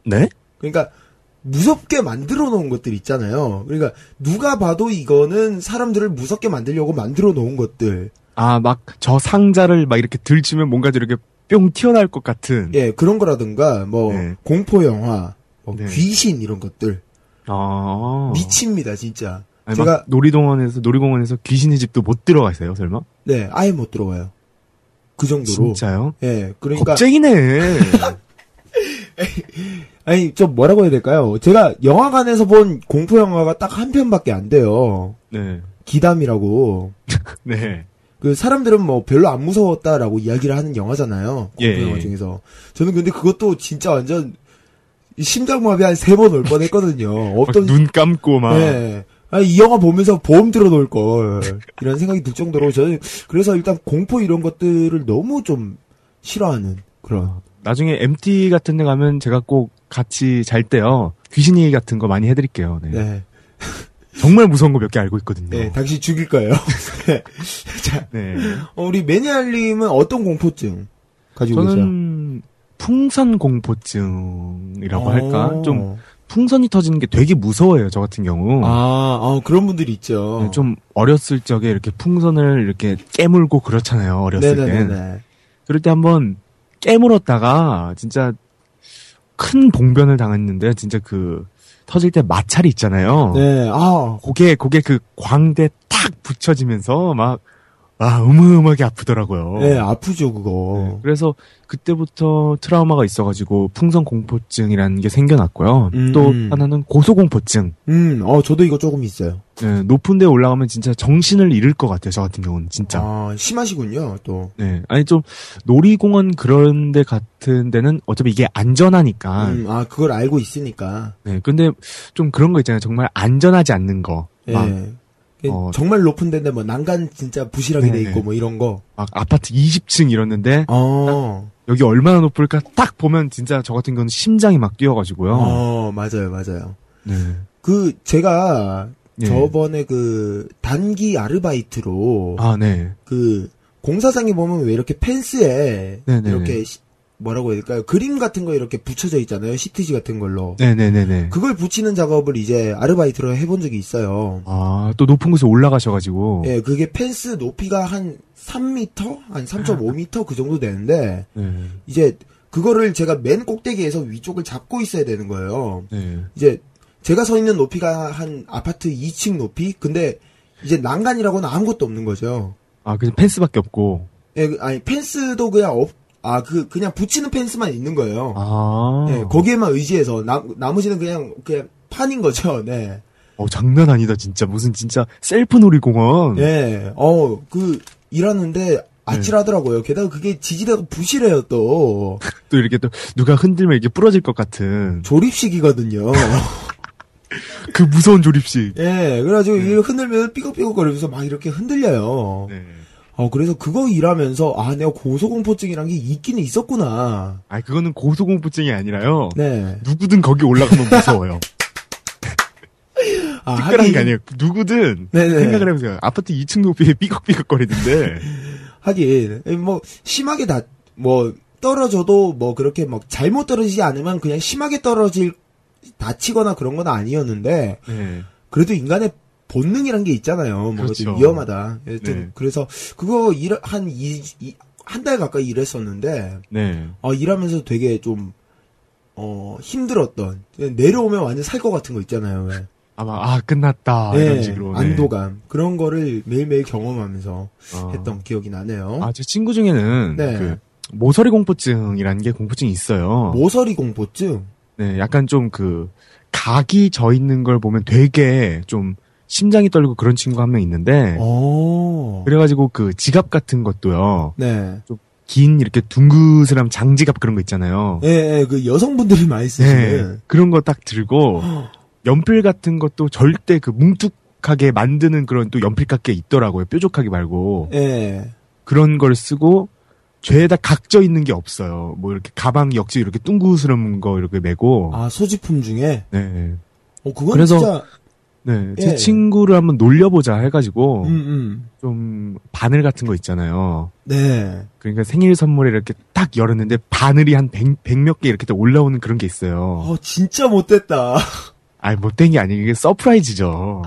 네? 그러니까 무섭게 만들어 놓은 것들 있잖아요. 그러니까 누가 봐도 이거는 사람들을 무섭게 만들려고 만들어 놓은 것들. 아, 막, 저 상자를 막 이렇게 들치면 뭔가 이렇게 뿅 튀어나올 것 같은. 예, 그런 거라든가 뭐 네. 공포 영화, 뭐 네. 귀신 이런 것들 아. 미칩니다, 진짜. 아니, 제가 막 놀이동원에서, 놀이공원에서 귀신의 집도 못 들어가세요, 설마? 네, 아예 못 들어와요. 그 정도로. 진짜요? 예, 그러니까 겁쟁이네. 아니 좀 뭐라고 해야 될까요? 제가 영화관에서 본 공포 영화가 딱 한 편밖에 안 돼요. 네. 기담이라고. 네. 그 사람들은 뭐 별로 안 무서웠다라고 이야기를 하는 영화잖아요. 공포 예, 영화 예. 중에서. 저는 근데 그것도 진짜 완전 심장마비 한 세 번 올 뻔했거든요. 막 어떤 눈 감고 막. 네. 아니, 이 영화 보면서 보험 들어놓을 걸. 이런 생각이 들 정도로 저는 그래서 일단 공포 이런 것들을 너무 좀 싫어하는 그런. 나중에 MT 같은 데 가면 제가 꼭 같이 잘 때요. 귀신 얘기 같은 거 많이 해드릴게요. 네. 네. 정말 무서운 거 몇 개 알고 있거든요. 네, 당신 죽일 거예요. 네. 자, 네. 어, 우리 매니아님은 어떤 공포증 가지고 계세요? 저는 풍선 공포증이라고 할까? 어. 좀 풍선이 터지는 게 되게 무서워요. 저 같은 경우. 아, 아, 그런 분들이 있죠. 네, 좀 어렸을 적에 이렇게 풍선을 이렇게 깨물고 그렇잖아요. 어렸을 땐. 네네네. 그럴 때 한번 깨물었다가 진짜 큰 봉변을 당했는데 진짜 그 터질 때 마찰이 있잖아요. 네, 아, 고개 고개 그 광대 탁 붙여지면서 막 아, 어마어마하게 아프더라고요. 네, 아프죠, 그거. 네, 그래서 그때부터 트라우마가 있어가지고 풍선 공포증이라는 게 생겨났고요. 음. 또 하나는 고소공포증. 음, 어, 저도 이거 조금 있어요. 네, 높은 데 올라가면 진짜 정신을 잃을 것 같아요. 저 같은 경우는 진짜. 아, 심하시군요, 또. 네, 아니 좀 놀이공원 그런 데 같은 데는 어차피 이게 안전하니까. 음, 아, 그걸 알고 있으니까. 네, 근데 좀 그런 거 있잖아요. 정말 안전하지 않는 거. 예. 막, 그 어. 정말 높은 데인데 뭐 난간 진짜 부실하게 돼 네. 있고 뭐 이런 거. 막 아파트 20층 이랬는데 어. 여기 얼마나 높을까 딱 보면 진짜 저 같은 경우는 심장이 막 뛰어가지고요. 어, 맞아요, 맞아요. 네. 그 제가 예. 저번에 그 단기 아르바이트로 아, 네. 그 공사장에 보면 왜 이렇게 펜스에 네네네. 이렇게 시- 뭐라고 해야 될까요? 그림 같은 거 이렇게 붙여져 있잖아요. 시트지 같은 걸로. 네네네네. 그걸 붙이는 작업을 이제 아르바이트로 해본 적이 있어요. 아, 또 높은 곳에 올라가셔가지고. 예, 그게 펜스 높이가 한 3m? 한 3.5m 그 정도 되는데, 네. 이제 그거를 제가 맨 꼭대기에서 위쪽을 잡고 있어야 되는 거예요. 네. 이제 제가 서 있는 높이가 한 아파트 2층 높이? 근데 이제 난간이라고는 아무것도 없는 거죠. 아, 그냥 펜스밖에 없고. 예, 그- 아니, 펜스도 그냥 없, 아, 그, 그냥 붙이는 펜스만 있는 거예요. 아. 예, 거기에만 의지해서, 나, 나머지는 그냥, 그냥 판인 거죠, 네. 어, 장난 아니다, 진짜. 무슨 진짜 셀프 놀이공원. 예, 어, 그, 일하는데 아찔하더라고요. 게다가 그게 지지대가 부실해요, 또. 또 이렇게 또 누가 흔들면 이게 부러질 것 같은. 조립식이거든요. 그 무서운 조립식. 예, 그래가지고 이게 흔들면 삐걱삐걱거리면서 막 이렇게 흔들려요. 네. 어, 그래서 그거 일하면서, 아, 내가 고소공포증이란 게 있기는 있었구나. 아, 그거는 고소공포증이 아니라요. 네. 누구든 거기 올라가면 무서워요. 아, 특별한 하긴- 게 아니에요. 누구든 네네. 생각을 해보세요. 아파트 2층 높이에 삐걱삐걱거리는데. 하긴, 뭐, 심하게 다, 뭐, 떨어져도 뭐 그렇게 막 잘못 떨어지지 않으면 그냥 심하게 떨어질, 다치거나 그런 건 아니었는데, 네. 그래도 인간의 본능이란 게 있잖아요. 뭐, 그렇죠. 좀 위험하다. 여튼, 네. 그래서, 그거 일, 한 이, 이, 한 달 가까이 일했었는데, 네. 어, 일하면서 되게 좀, 어, 힘들었던, 내려오면 완전 살 것 같은 거 있잖아요. 왜. 아마, 아, 끝났다. 네, 이런 식으로. 네. 안도감. 그런 거를 매일매일 경험하면서 어. 했던 기억이 나네요. 아, 제 친구 중에는 네. 그 모서리 공포증이라는 게 공포증이 있어요. 모서리 공포증? 네, 약간 좀 그 각이 져 있는 걸 보면 되게 좀 심장이 떨리고 그런 친구 한명 있는데 어. 그래가지고 그 지갑 같은 것도요. 네. 긴 이렇게 둥그스람 장지갑 그런 거 있잖아요. 예, 예, 그 여성분들이 많이 네, 쓰시는. 그런 거 딱 들고 연필 같은 것도 절대 그 뭉툭하게 만드는 그런 또 연필 깎게 있더라고요. 뾰족하게 말고 예. 그런 걸 쓰고 죄다 각져 있는 게 없어요. 뭐 이렇게 가방 역시 이렇게 둥그스러운 거 이렇게 메고 아, 소지품 중에? 네. 어, 그건 그래서- 진짜, 네, 제 예. 친구를 한번 놀려보자 해가지고 음, 음. 좀 바늘 같은 거 있잖아요. 네. 그러니까 생일 선물에 이렇게 딱 열었는데 바늘이 한 백몇개 이렇게 딱 올라오는 그런 게 있어요. 어, 진짜 못됐다. 아니 못된 게 아니고 이게 surprise죠.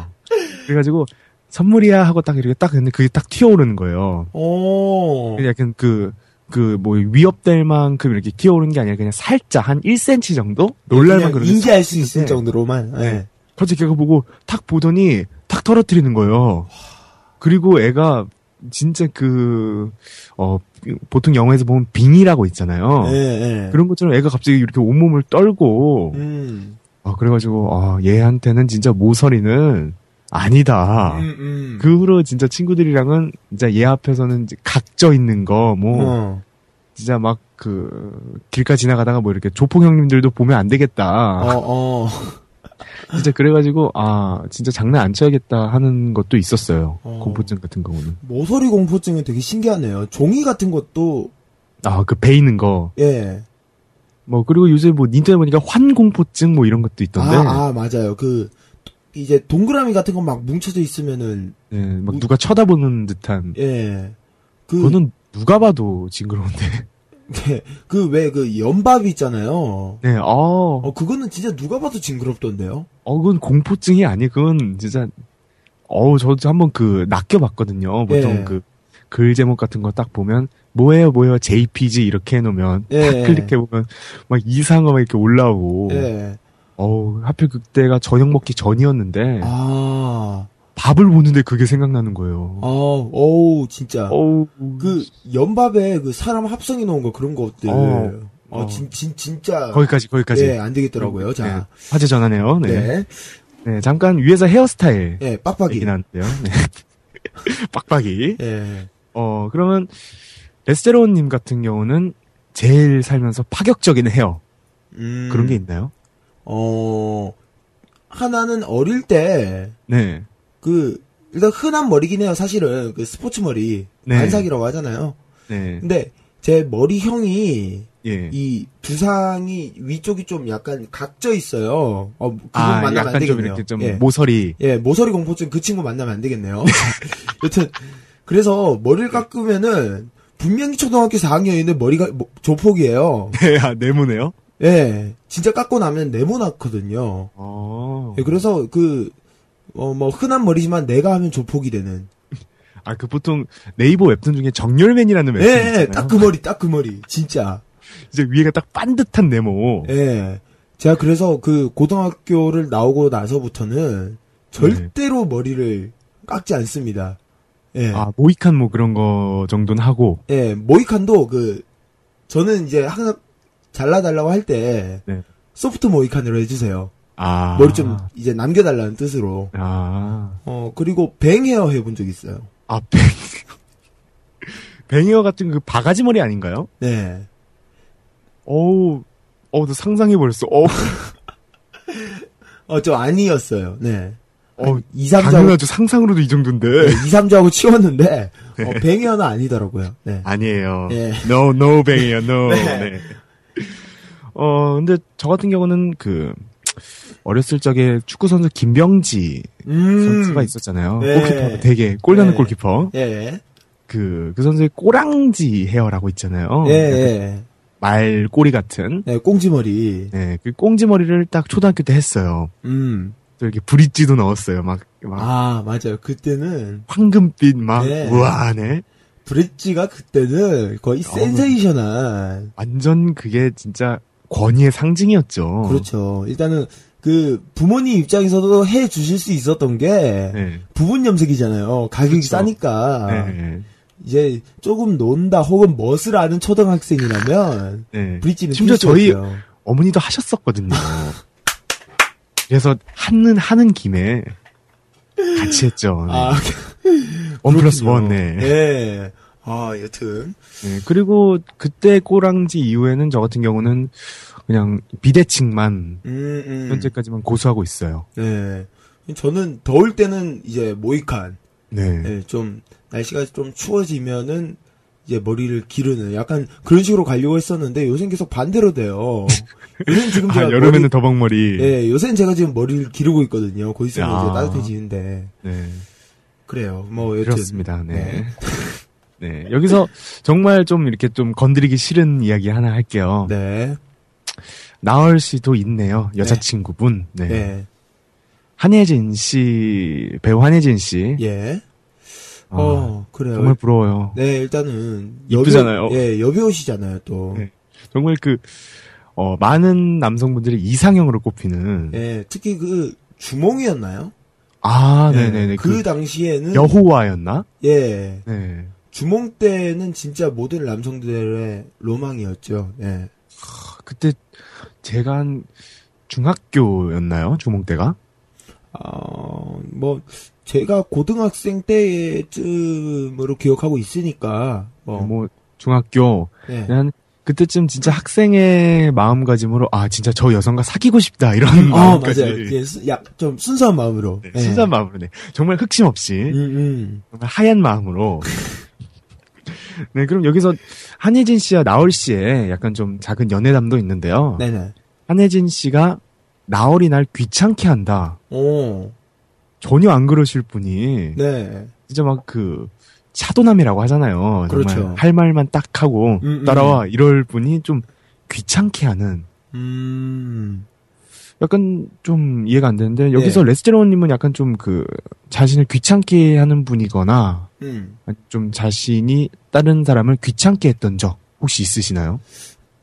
그래가지고 선물이야 하고 딱 이렇게 딱 했는데 그게 딱 튀어오르는 거예요. 어. 그냥 약간 그, 그, 뭐, 위협될 만큼 이렇게 튀어오르는 게 아니라 그냥 살짝 한 1cm 정도? 놀랄만 그런 인지할 수 있을 네. 정도로만. 예. 네. 갑자기 걔가 보고 탁 보더니 탁 떨어뜨리는 거예요. 그리고 애가 진짜 그, 어, 보통 영화에서 보면 빙이라고 있잖아요. 예, 예. 그런 것처럼 애가 갑자기 이렇게 온몸을 떨고, 음. 아, 그래가지고, 아, 얘한테는 진짜 모서리는 아니다. 음, 음. 그 후로 진짜 친구들이랑은 진짜 얘 앞에서는 각져 있는 거, 뭐, 어. 진짜 막 그, 길가 지나가다가 뭐 이렇게 조폭 형님들도 보면 안 되겠다. 어, 어. 진짜 그래가지고, 아, 진짜 장난 안 쳐야겠다 하는 것도 있었어요. 어. 공포증 같은 경우는. 모서리 공포증은 되게 신기하네요. 종이 같은 것도, 아, 그배 있는 거. 예. 뭐, 그리고 요새 뭐, 인터넷 보니까 환 공포증 뭐 이런 것도 있던데. 아, 아, 맞아요. 그, 이제 동그라미 같은 거 막 뭉쳐져 있으면은, 네, 막 누가 쳐다보는 듯한. 예. 그, 그거는 누가 봐도 징그러운데. 그 왜 그 연밥 있잖아요. 네, 어, 어, 그거는 진짜 누가 봐도 징그럽던데요? 어, 그건 공포증이 아니, 그건 진짜, 어우, 저도 한번 그, 낚여봤거든요. 보통 예. 그, 글 제목 같은 거 딱 보면, 뭐예요, 뭐예요, JPG 이렇게 해놓으면, 예. 딱 클릭해보면, 막 이상한 거 이렇게 올라오고, 예. 어우, 하필 그때가 저녁 먹기 전이었는데, 아, 밥을 보는데 그게 생각나는 거예요. 아, 어우, 진짜. 어우, 그, 연밥에 그 사람 합성해 놓은 거 그런 것들. 어. 어, 진, 진, 진짜. 거기까지, 거기까지. 예, 안 되겠더라고요. 자. 네, 화제 전하네요. 네. 네. 네, 잠깐 위에서 헤어스타일 예, 빡빡이. 얘기 나왔는데요. 네. 빡빡이. 예. 어, 그러면 레스테로님 같은 경우는 제일 살면서 파격적인 헤어 음, 그런 게 있나요? 어, 하나는 어릴 때, 네. 그, 일단 흔한 머리긴 해요, 사실은. 그 스포츠 머리. 네. 반삭이라고 하잖아요. 네. 근데, 제 머리형이, 예. 이 두상이 위쪽이 좀 약간 각져 있어요. 어, 그분 아, 만나면 안 약간 좀 되겠네요. 이렇게 좀 예. 모서리. 예, 모서리 공포증 그 친구 만나면 안 되겠네요. 여튼, 그래서 머리를 깎으면은, 분명히 초등학교 4학년인데 머리가 뭐- 조폭이에요. 네, 아, 네모네요? 예, 진짜 깎고 나면 네모났거든요. 어. 예, 그래서 그, 어, 뭐, 흔한 머리지만 내가 하면 조폭이 되는. 아, 그 보통 네이버 웹툰 중에 정열맨이라는 예, 웹툰 예, 있잖아요. 딱그 머리, 딱 그 머리. 진짜. 이제 위에가 딱 반듯한 네모. 예. 제가 그래서 그 고등학교를 나오고 나서부터는 절대로 머리를 깎지 않습니다. 예. 아, 모이칸 뭐 그런 거 정도는 하고. 예, 모이칸도 그, 저는 이제 항상 잘라달라고 할 때, 네. 소프트 모이칸으로 해주세요. 아. 머리 좀 이제 남겨달라는 뜻으로. 아. 어, 그리고 뱅 헤어 해본 적 있어요. 아, 뱅. 뱅이어 같은 그 바가지 머리 아닌가요? 네. 어우, 어우, 나 상상해버렸어. 어우, 어, 저 아니었어요. 네. 어우, 2, 3주하고, 당연하죠. 상상으로도 이 정도인데. 2, 3주하고 치웠는데, 어, 뱅 헤어는 아니더라고요. 네. 아니에요. 예. No, no 뱅이에요, no. 네. 네. 어, 근데 저 같은 경우는 그, 어렸을 적에 축구 선수 김병지 음. 선수가 있었잖아요. 네. 골키퍼 되게 골나는 네. 골키퍼. 예. 그, 그 선수의 꼬랑지 헤어라고 있잖아요. 예, 예. 말 꼬리 같은. 네, 꽁지머리. 네, 그 꽁지 머리를 딱 초등학교 때 했어요. 음. 또 이렇게 브릿지도 넣었어요. 막, 막 아, 맞아요. 그때는, 황금빛 막 네. 우아하네. 브릿지가 그때는 거의 어. 센세이션한. 완전 그게 진짜 권위의 상징이었죠. 그렇죠. 일단은, 그, 부모님 입장에서도 해 주실 수 있었던 게, 네. 부분 염색이잖아요. 가격이 그렇죠. 싸니까. 네. 이제 조금 논다 혹은 멋을 아는 초등학생이라면, 네. 브릿지는 심지어 저희 필수였죠. 어머니도 하셨었거든요. 그래서 하는 하는 김에 같이 했죠. 네. 아, 원 플러스. 원, 네. 네. 아, 여튼. 네, 그리고 그때 꼬랑지 이후에는 저 같은 경우는 그냥 비대칭만 음, 음. 현재까지만 고수하고 있어요. 네. 저는 더울 때는 이제 모이칸. 네. 네, 좀 날씨가 좀 추워지면은 이제 머리를 기르는 약간 그런 식으로 가려고 했었는데 요새는 계속 반대로 돼요. 요새는 지금 아, 제가 여름에는 머리, 더벅머리. 예, 요새는 제가 지금 머리를 기르고 있거든요. 곧 있으면 야. 이제 따뜻해지는데 네. 그래요. 뭐 여튼 그렇습니다. 네. 네. 여기서 정말 좀 이렇게 좀 건드리기 싫은 이야기 하나 할게요. 네. 나얼 씨도 있네요. 여자친구분. 네. 네. 한혜진 씨, 배우 한혜진 씨. 예. 아, 어, 그래요. 정말 부러워요. 네, 일단은 이쁘잖아요. 여배우, 예, 여배우시잖아요, 또. 네. 정말 그, 어, 많은 남성분들이 이상형으로 꼽히는. 예, 특히 그 주몽이었나요? 아, 예, 네네네. 그, 그, 당시에는 여호와였나? 예, 네. 주몽 때는 진짜 모든 남성들의 로망이었죠. 예. 그때 제가 한 중학교였나요? 주몽 때가? 어, 뭐, 제가 고등학생 때쯤으로 기억하고 있으니까, 뭐, 뭐, 중학교. 예. 난 그때쯤 진짜 학생의 마음가짐으로, 아, 진짜 저 여성과 사귀고 싶다. 이런 어, 마음까지. 맞아요. 예, 수- 약, 좀 순수한 마음으로. 네, 예. 순수한 마음으로, 네. 정말 흑심 없이, 음, 음. 정말 하얀 마음으로. 네, 그럼 여기서 한혜진 씨와 나얼 씨의 약간 좀 작은 연애담도 있는데요. 네네. 한혜진 씨가 나얼이 날 귀찮게 한다. 오, 전혀 안 그러실 분이 네. 진짜 막 그 차도남이라고 하잖아요. 정말 그렇죠. 할 말만 딱 하고 음, 음. 따라와 이럴 분이 좀 귀찮게 하는 음, 약간 좀 이해가 안 되는데 여기서 네. 레스테로님은 약간 좀 그 자신을 귀찮게 하는 분이거나 음. 좀 자신이 다른 사람을 귀찮게 했던 적 혹시 있으시나요?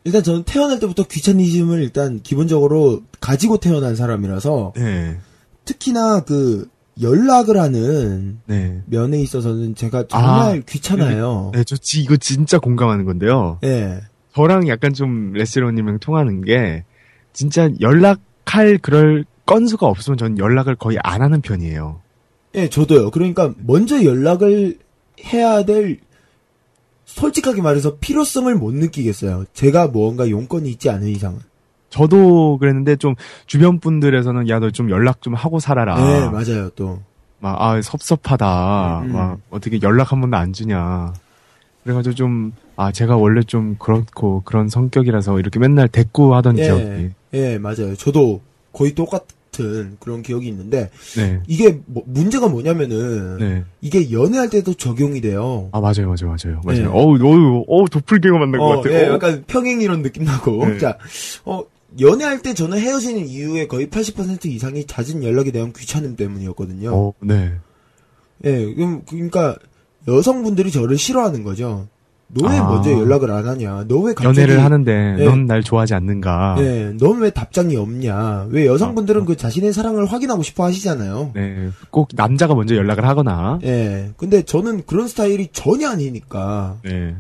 일단 저는 태어날 때부터 귀차니즘을 일단 기본적으로 가지고 태어난 사람이라서 네. 특히나 그 연락을 하는 네. 면에 있어서는 제가 정말 귀찮아요. 네, 저 지- 이거 진짜 공감하는 건데요. 예. 저랑 약간 좀 레스로님이랑 통하는 게 진짜 연락 할 그럴 건수가 없으면 전 연락을 거의 안 하는 편이에요. 예, 저도요. 그러니까 먼저 연락을 해야 될 솔직하게 말해서 필요성을 못 느끼겠어요. 제가 무언가 용건이 있지 않은 이상은. 저도 그랬는데 좀 주변 분들에서는 야 너 좀 연락 좀 하고 살아라. 네, 맞아요. 또. 막 아 섭섭하다. 음. 막 어떻게 연락 한 번도 안 주냐. 그래가지고 좀 아 제가 원래 좀 그렇고 그런 성격이라서 이렇게 맨날 대꾸 하던 기억이. 예, 예, 맞아요. 저도 거의 똑같은 그런 기억이 있는데 네. 이게 뭐- 문제가 뭐냐면은 네. 이게 연애할 때도 적용이 돼요. 아 맞아요 맞아요 맞아요 맞아요. 네. 어우 어우 어우 도플갱어 만난 것 어, 같아. 예, 어. 약간 평행 이론 느낌 나고. 네. 자, 어, 연애할 때 저는 헤어지는 이유의 거의 80% 이상이 잦은 연락에 대한 귀찮음 때문이었거든요. 어, 네. 예, 그럼, 그러니까, 여성분들이 저를 싫어하는 거죠. 너왜 아. 먼저 연락을 안 하냐? 너 왜 갑자기. 연애를 하는데 네. 넌날 좋아하지 않는가? 예, 넌왜 답장이 없냐? 왜 여성분들은 그 자신의 사랑을 확인하고 싶어 하시잖아요. 네, 꼭 남자가 먼저 연락을 하거나. 예, 근데 저는 그런 스타일이 전혀 아니니까. 네.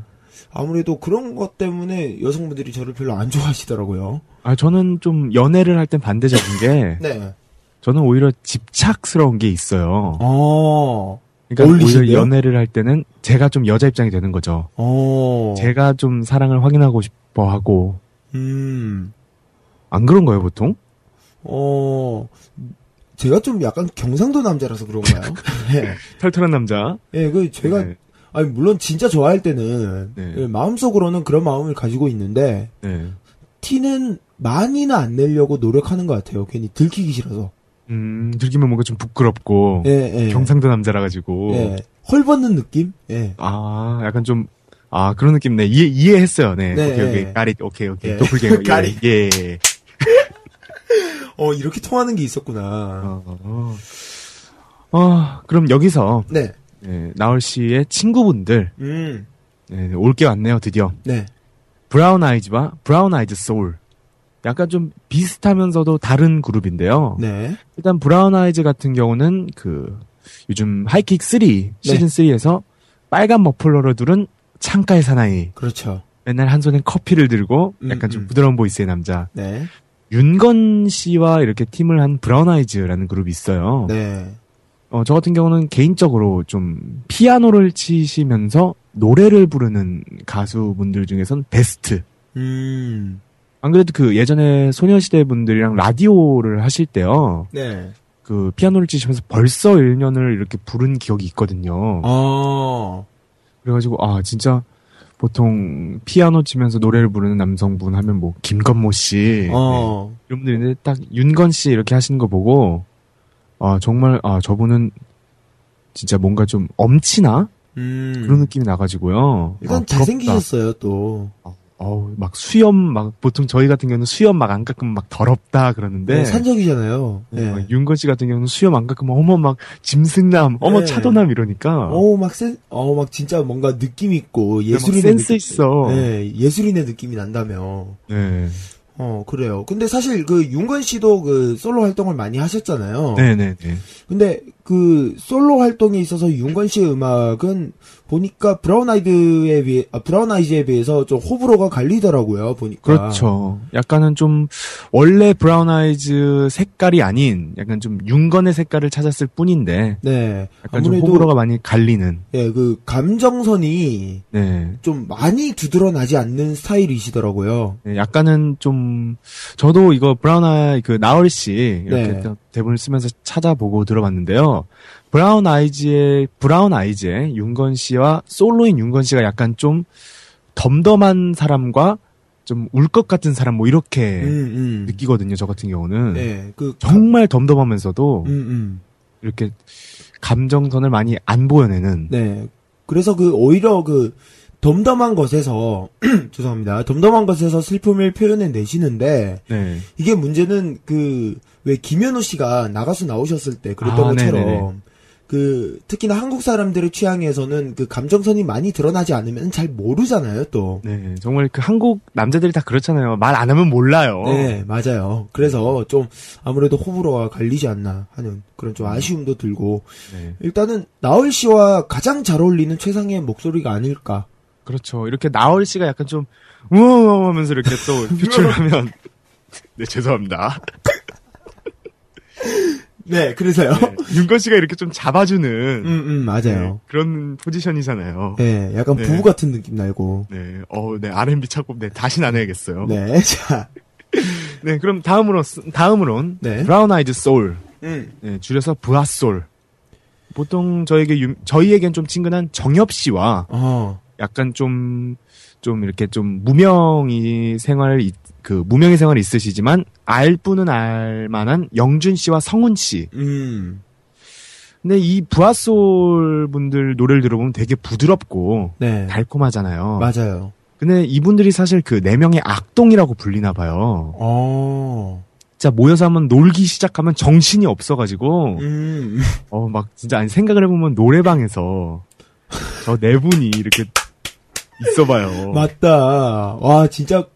아무래도 그런 것 때문에 여성분들이 저를 별로 안 좋아하시더라고요. 아 저는 좀 연애를 할 땐 반대적인 게 네. 저는 오히려 집착스러운 게 있어요. 어, 그러니까? 오히려 연애를 할 때는 제가 좀 여자 입장이 되는 거죠. 어. 제가 좀 사랑을 확인하고 싶어 하고 음, 안 그런 거예요 보통? 어, 제가 좀 약간 경상도 남자라서 그런가요? 예. 털털한 남자. 예, 그 제가 네, 아니 물론 진짜 좋아할 때는 네. 예, 마음속으로는 그런 마음을 가지고 있는데 네. 티는 많이는 안 내려고 노력하는 것 같아요. 괜히 들키기 싫어서. 음 들키면 뭔가 좀 부끄럽고 예, 예. 경상도 남자라 가지고. 예. 헐벗는 느낌? 예. 아 약간 좀. 아 그런 느낌 네 이해 이해했어요 네, 네, 오케이 오케이 예. 까릿 오케이 오케이 예. 도플갱어 까릿. 예, 예. 어, 이렇게 통하는 게 있었구나. 어, 어. 어, 그럼 여기서 네. 네, 나얼 씨의 친구분들 음. 네, 올게 왔네요 드디어 네. 브라운 아이즈와 브라운 아이즈 소울 약간 좀 비슷하면서도 다른 그룹인데요. 네. 일단 브라운 아이즈 같은 경우는 그 요즘 하이킥 3 시즌 3에서 빨간 머플러를 두른 창가의 사나이 그렇죠. 맨날 한 손에 커피를 들고 음, 약간 좀 음. 부드러운 보이스의 남자 네. 윤건 씨와 이렇게 팀을 한 브라운 아이즈라는 그룹이 있어요. 네. 어, 저 같은 경우는 개인적으로 좀 피아노를 치시면서 노래를 부르는 가수분들 중에선 베스트. 음. 안 그래도 그 예전에 소녀시대 분들이랑 라디오를 하실 때요. 네. 그 피아노를 치시면서 벌써 1년을 이렇게 부른 기억이 있거든요. 어. 그래가지고 아 진짜 보통 피아노 치면서 노래를 부르는 남성분 하면 뭐 김건모 씨 네, 어. 이런 분들인데 딱 윤건 씨 이렇게 하시는 거 보고 아 정말 아 저분은 진짜 뭔가 좀 엄치나 음. 그런 느낌이 나가지고요. 일단 아. 잘생기셨어요, 또. 어우 막 수염 막 보통 저희 같은 경우는 수염 막 안 깎으면 막 더럽다 그러는데 네. 산적이잖아요. 네, 네. 막 윤건 씨 같은 경우는 수염 안 깎으면 어머 막 짐승남 어머 네. 차도남 이러니까 어우, 막 센, 어, 막 진짜 뭔가 느낌 있고, 네, 막 예술인의 센스 느낌- 있어. 네, 예술인의 느낌이 난다며. 네. 어, 그래요. 근데 사실 그 윤건 씨도 그 솔로 활동을 많이 하셨잖아요. 네네네. 근데 그 솔로 활동에 있어서 윤건 씨의 음악은 보니까 브라운 아이드에 비해 아, 브라운 아이즈에 비해서 좀 호불호가 갈리더라고요. 보니까. 그렇죠. 약간은 좀 원래 브라운 아이즈 색깔이 아닌 약간 좀 윤건의 색깔을 찾았을 뿐인데 네. 약간 좀 아무래도 호불호가 많이 갈리는. 예, 그 감정선이 네. 좀 많이 두드러나지 않는 스타일이시더라고요. 네, 약간은 좀 저도 이거 브라운 아이 그 나얼 씨 이렇게 네. 또 대본을 쓰면서 찾아보고 들어봤는데요. 브라운 아이즈의 브라운 아이즈의 윤건 씨와 솔로인 윤건 씨가 약간 좀 덤덤한 사람과 좀 울 것 같은 사람 뭐 이렇게 음, 음. 느끼거든요. 저 같은 경우는 네, 그 정말 덤덤하면서도 음, 음. 이렇게 감정선을 많이 안 보여내는 네. 그래서 그 오히려 그 덤덤한 것에서 죄송합니다. 덤덤한 것에서 슬픔을 표현해 내시는데 네. 이게 문제는 그 왜 김현우 씨가 나가수 나오셨을 때 그랬던 아, 것처럼 네네네. 그 특히나 한국 사람들의 취향에서는 그 감정선이 많이 드러나지 않으면 잘 모르잖아요, 또. 네, 정말 그 한국 남자들이 다 그렇잖아요. 말 안 하면 몰라요. 네, 맞아요. 그래서 좀 아무래도 호불호가 갈리지 않나 하는 그런 좀 아쉬움도 들고 네, 일단은 나얼 씨와 가장 잘 어울리는 최상의 목소리가 아닐까. 그렇죠. 이렇게 나얼 씨가 약간 좀 우엉 하면서 이렇게 또 표출하면 네, 죄송합니다. 네, 그래서요. 네, 윤건 씨가 이렇게 좀 잡아주는 음, 음, 맞아요. 네, 그런 포지션이잖아요. 네, 약간 네. 부부 같은 느낌 날고. 네, 어, 네, R&B 찾고, 네, 다시는 안 해야겠어요. 네. 네, 자. 그럼 다음으로, 다음으론, 네. 브라운 아이즈 소울. 음. 네, 줄여서 브아솔. 보통 저에게, 유- 저희에겐 좀 친근한 정엽 씨와 어. 약간 좀, 좀 이렇게 좀 무명이 생활, 이- 그, 무명의 생활이 있으시지만, 알 분은 알 만한 영준 씨와 성훈 씨. 음. 근데 이 부하솔 분들 노래를 들어보면 되게 부드럽고, 네. 달콤하잖아요. 맞아요. 근데 이분들이 사실 그 네 명의 악동이라고 불리나 봐요. 어. 진짜 모여서 한번 놀기 시작하면 정신이 없어가지고, 음. 어, 막 진짜 아니 생각을 해보면 노래방에서 저 네 분이 이렇게 있어봐요. 맞다. 와, 진짜,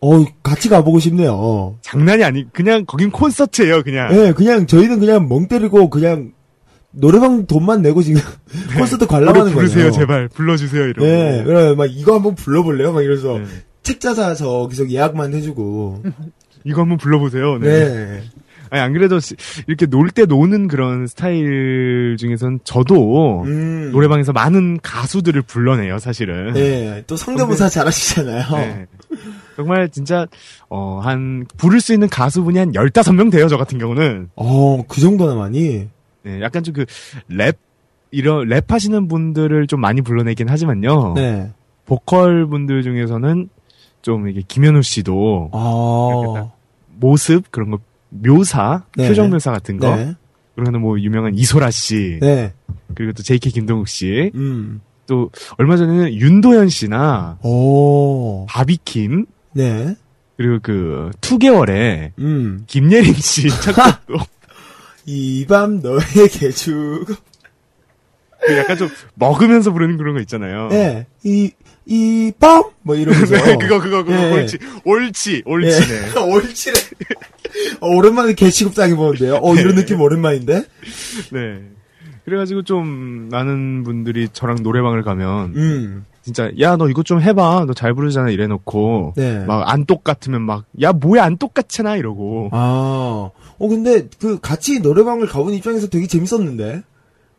어, 같이 가보고 싶네요. 장난이 아니, 그냥 거긴 콘서트예요, 그냥. 예, 그냥 저희는 그냥 멍 때리고 그냥 노래방 돈만 내고 지금 콘서트 노래 관람하는 거예요. 부르세요, 제발 불러주세요 이러고. 네, 그래 막 이거 한번 불러볼래요? 막 이러면서 네. 책자 사서 계속 예약만 해주고. 이거 한번 불러보세요. 네. 네. 아니 안 그래도 시- 이렇게 놀 때 노는 그런 스타일 중에선 저도 음. 노래방에서 많은 가수들을 불러내요, 사실은. 네, 또 성대모사 잘하시잖아요. 네. 정말 진짜 어 한 부를 수 있는 가수분이 한 15명 돼요, 저 같은 경우는. 어, 그 정도나 많이. 네, 약간 좀 그 랩 이런 랩 하시는 분들을 좀 많이 불러내긴 하지만요. 네. 보컬 분들 중에서는 좀 이게 김연우 씨도 아. 모습 그런 거 묘사, 네. 표정 묘사 같은 거. 네. 그러면 뭐 유명한 이소라 씨, 네. 그리고 또 JK 김동욱 씨, 음. 또 얼마 전에는 윤도현 씨나 오. 바비킴, 네. 그리고 그 투개월의 음. 김예림 씨 착각도 이 밤 너에게 주고. 그 약간 좀 먹으면서 부르는 그런 거 있잖아요. 네. 이, 이 밤? 뭐 이러면서. 네, 그거 그거 그거 예, 예. 옳지 옳지 옳지네. 예. 옳지네. 어, 오랜만에 개취급 당해보는데요. 어, 이런 느낌 오랜만인데? 네. 그래가지고 좀 많은 분들이 저랑 노래방을 가면 음. 진짜 야 너 이거 좀 해봐 너 잘 부르잖아 이래놓고 네. 막안 똑같으면 막 야 뭐야 안 똑같잖아 이러고 아. 어, 근데 그 같이 노래방을 가본 입장에서 되게 재밌었는데?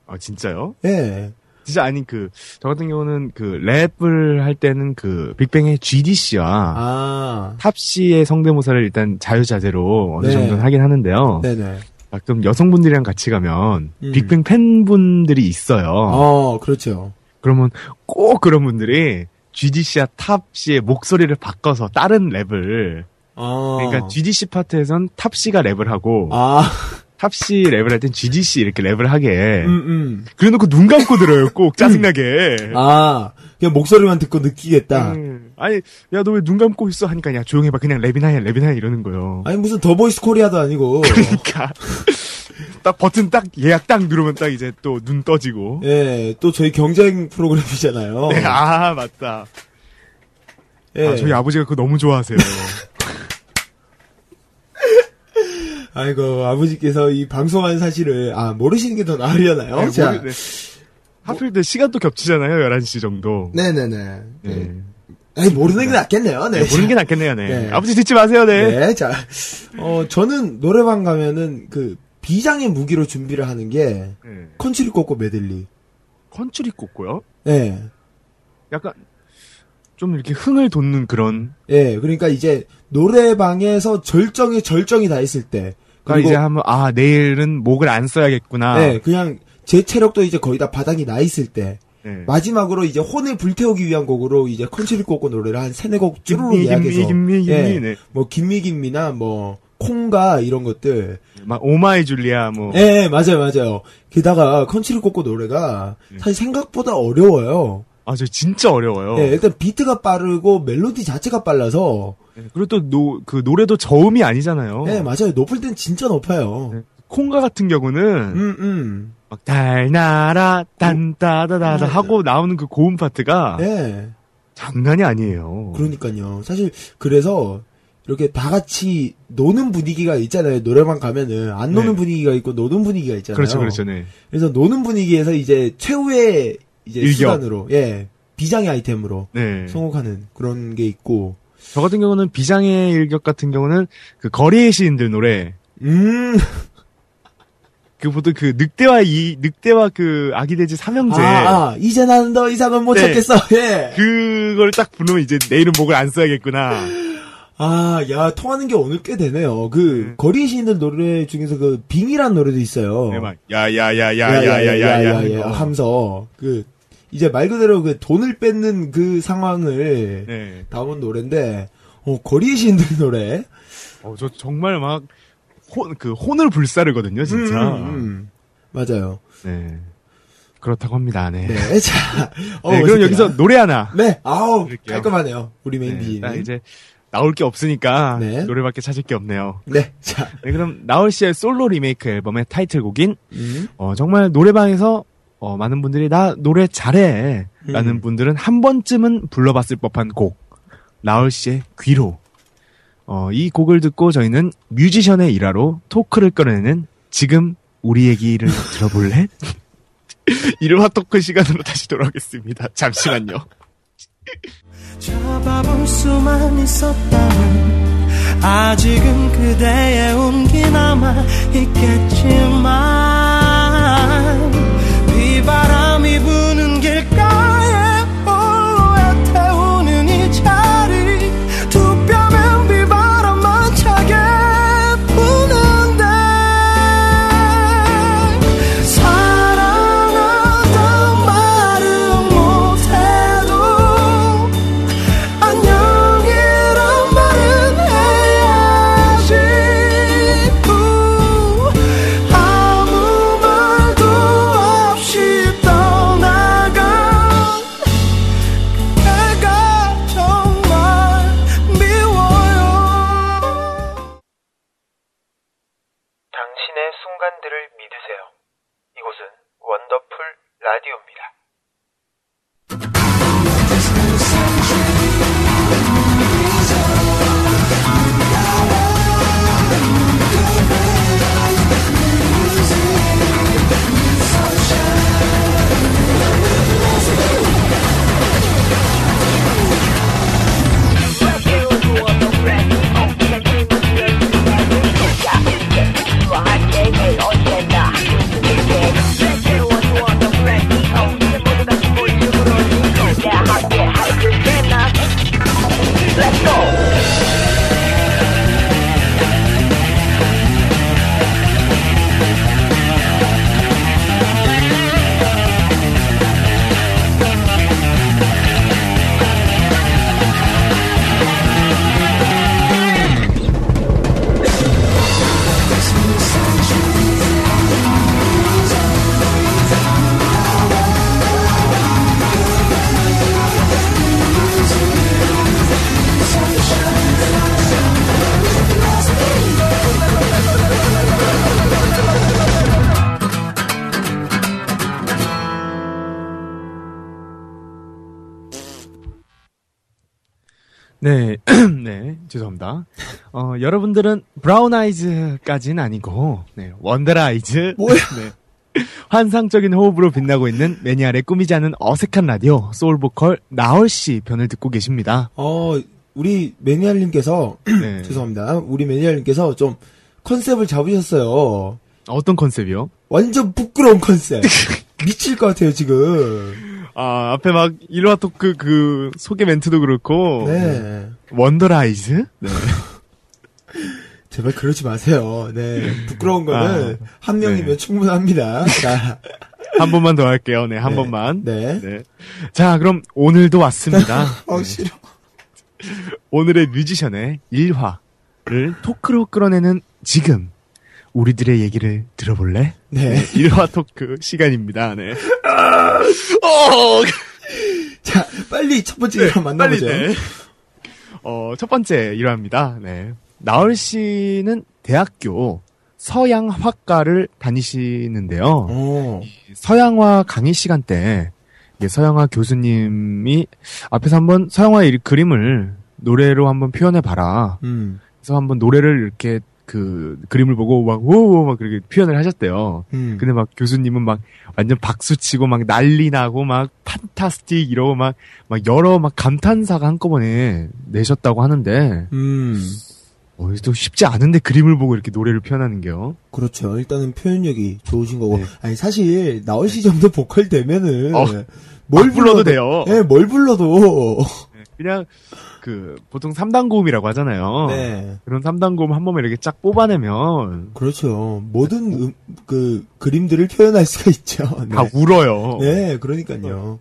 아 진짜요? 예. 진짜 아니 그 저 같은 경우는 그 랩을 할 때는 그 빅뱅의 GD 씨와 아. 탑 씨의 성대모사를 일단 자유자재로 어느 네. 정도는 하긴 하는데요. 네네. 가끔 여성분들이랑 같이 가면 음. 빅뱅 팬분들이 있어요. 어, 그렇죠. 그러면 꼭 그런 분들이 GD 씨와 탑 씨의 목소리를 바꿔서 다른 랩을 아. 그러니까 GD 씨 파트에선 탑 씨가 랩을 하고 아. 탑씨 랩을 할땐씨 이렇게 랩을 하게 음, 음. 그래놓고 눈 감고 들어요 꼭 짜증나게 아. 그냥 목소리만 듣고 느끼겠다. 음. 아니 야 너 왜 눈 감고 있어 하니까 야 조용히 해봐 그냥 랩이나 해 랩이나 해 이러는 거예요 아니, 무슨 더 보이스 코리아도 아니고. 그러니까 딱 버튼 딱 예약 딱 누르면 딱 이제 또 눈 떠지고 예, 또 저희 경쟁 프로그램이잖아요. 네, 아 맞다 예. 아, 저희 아버지가 그거 너무 좋아하세요 아이고, 아버지께서 이 방송하는 사실을, 아, 모르시는 게 더 나으려나요? 네, 자. 모르- 네. 하필 때 시간도 겹치잖아요 11시 정도 네네네. 네. 아니, 모르는 게 낫겠네요. 네. 네, 모르는 게 낫겠네요 네. 네. 아버지 듣지 마세요 네, 네, 자. 어, 저는 노래방 가면은 그, 비장의 무기로 준비를 하는 게, 네. 컨츄리 꼬꼬 메들리. 컨츄리 꼬꼬요 예. 약간 좀 이렇게 흥을 돋는 그런 예, 그러니까 이제, 노래방에서 절정에 절정이 다 있을 때. 그러니까 이제 한번 아 내일은 목을 안 써야겠구나 예, 그냥, 제 체력도 이제 거의 다 바닥이 나 있을 때. 네. 마지막으로 이제 혼을 불태우기 위한 곡으로 이제 컨츄리 꼬꼬 노래를 한 세네 곡 쭈루룩 예약해서. Gimme gimme gimme 예, 네. 뭐, gimme gimme나 뭐, 콩가 이런 것들. 막 Oh my Julia 뭐 예, 예, 맞아요, 맞아요. 게다가 컨츄리 꼬꼬 노래가 네. 사실 생각보다 어려워요. 아, 저 진짜 어려워요. 예, 일단 비트가 빠르고 멜로디 자체가 빨라서 네, 그리고 또 노, 그 노래도 저음이 아니잖아요. 예, 맞아요. 높을 땐 진짜 높아요. 네. 콩가 같은 경우는 음, 음. 막 달나라 딴따다다다 맞아. 하고 나오는 그 고음 파트가 네. 장난이 아니에요. 그러니까요. 사실 그래서 이렇게 다 같이 노는 분위기가 있잖아요. 노래방 가면은 안 노는 네. 분위기가 있고 노는 분위기가 있잖아요. 그렇죠, 그렇죠, 네. 그래서 노는 분위기에서 이제 최후의 이제 일격. 수단으로 예 비장의 아이템으로 네. 성공하는 그런 게 있고 저 같은 경우는 비장의 일격 같은 경우는 그 거리의 시인들 노래 음 그 보통 그 늑대와 이 늑대와 그 아기 돼지 삼형제 아, 아, 이제 나는 더 이상은 못 네. 찾겠어. 예. 그걸 딱 부르면 이제 내 이름 목을 안 써야겠구나. 아, 야, 통하는 게 오늘 꽤 되네요. 그, 네. 거리의 시인들 노래 중에서 그, 빙이란 노래도 있어요. 네, 막 야 야 야 야 야 야 야 야 야 야 야야야 하면서, 그, 이제 말 그대로 그 돈을 뺏는 그 상황을 네. 담은 노래인데, 어, 거리의 시인들 노래. 어, 저 정말 막 혼, 그 혼을 불사르거든요, 진짜. 음, 음, 음. 맞아요. 네. 그렇다고 합니다. 네. 네, 자. 어, 네, 그럼. 여기서 노래 하나. 네, 아우, 드릴게요. 깔끔하네요. 우리 메인 네, 이제 나올 게 없으니까 네. 노래밖에 찾을 게 없네요. 네, 자. 네, 그럼 나얼 씨의 솔로 리메이크 앨범의 타이틀곡인 음. 어, 정말 노래방에서 어, 많은 분들이 나 노래 잘해 라는 음. 분들은 한 번쯤은 불러봤을 법한 곡 나올 씨의 귀로 어, 이 곡을 듣고 저희는 뮤지션의 일화로 토크를 꺼내는 지금 우리 얘기를 들어볼래? 일화 토크 시간으로 다시 돌아오겠습니다. 잠시만요. 잡아볼 수만 있었다면 아직은 그대의 온기 남아 여러분들은 브라운 아이즈까지는 아니고, 네, 원더 아이즈. 뭐야? 네. 환상적인 호흡으로 빛나고 있는 매니아의 꾸미지 않은 어색한 라디오, 소울보컬 나얼 씨 편을 듣고 계십니다. 어, 우리 매니아님께서, 네. 죄송합니다. 우리 매니아님께서 좀 컨셉을 잡으셨어요. 어떤 컨셉이요? 완전 부끄러운 컨셉. 미칠 것 같아요, 지금. 아, 앞에 막, 일화 토크 그, 소개 멘트도 그렇고. 네. 원더 아이즈? 네. 제발 그러지 마세요. 네. 부끄러운 거는 아, 한 명이면 네. 충분합니다. 자, 한 번만 더 할게요. 네, 한 네. 번만. 네. 네. 자, 그럼 오늘도 왔습니다. 어, 네. 싫어. 오늘의 뮤지션의 일화를 토크로 끌어내는 지금 우리들의 얘기를 들어볼래? 네. 일화 토크 시간입니다. 네. 어, 자, 빨리 첫 번째 일화 만나보죠. 빨리, 네. 어, 첫 번째 일화입니다. 네. 나얼 씨는 대학교 서양화과를 다니시는데요. 어. 서양화 강의 시간 때 서양화 교수님이 앞에서 한번 서양화 의 그림을 노래로 한번 표현해 봐라. 음. 그래서 한번 노래를 이렇게 그 그림을 보고 막 우우 막 그렇게 표현을 하셨대요. 음. 근데 막 교수님은 막 완전 박수 치고 막 난리 나고 막 판타스틱 이러고 막 막 여러 막 감탄사가 한꺼번에 내셨다고 하는데 음. 어, 또 쉽지 않은데 그림을 보고 이렇게 노래를 표현하는 게요. 그렇죠. 일단은 표현력이 좋으신 거고. 네. 아니, 사실, 나올 시 정도 보컬 되면은, 어, 뭘막 불러도 돼요. 예, 뭘 불러도. 그냥 그 보통 3단 고음이라고 하잖아요. 네. 그런 3단 고음 한 번만 이렇게 쫙 뽑아내면 그렇죠. 모든 음, 그, 그림들을 표현할 수가 있죠. 네. 다 울어요. 네, 그러니까요.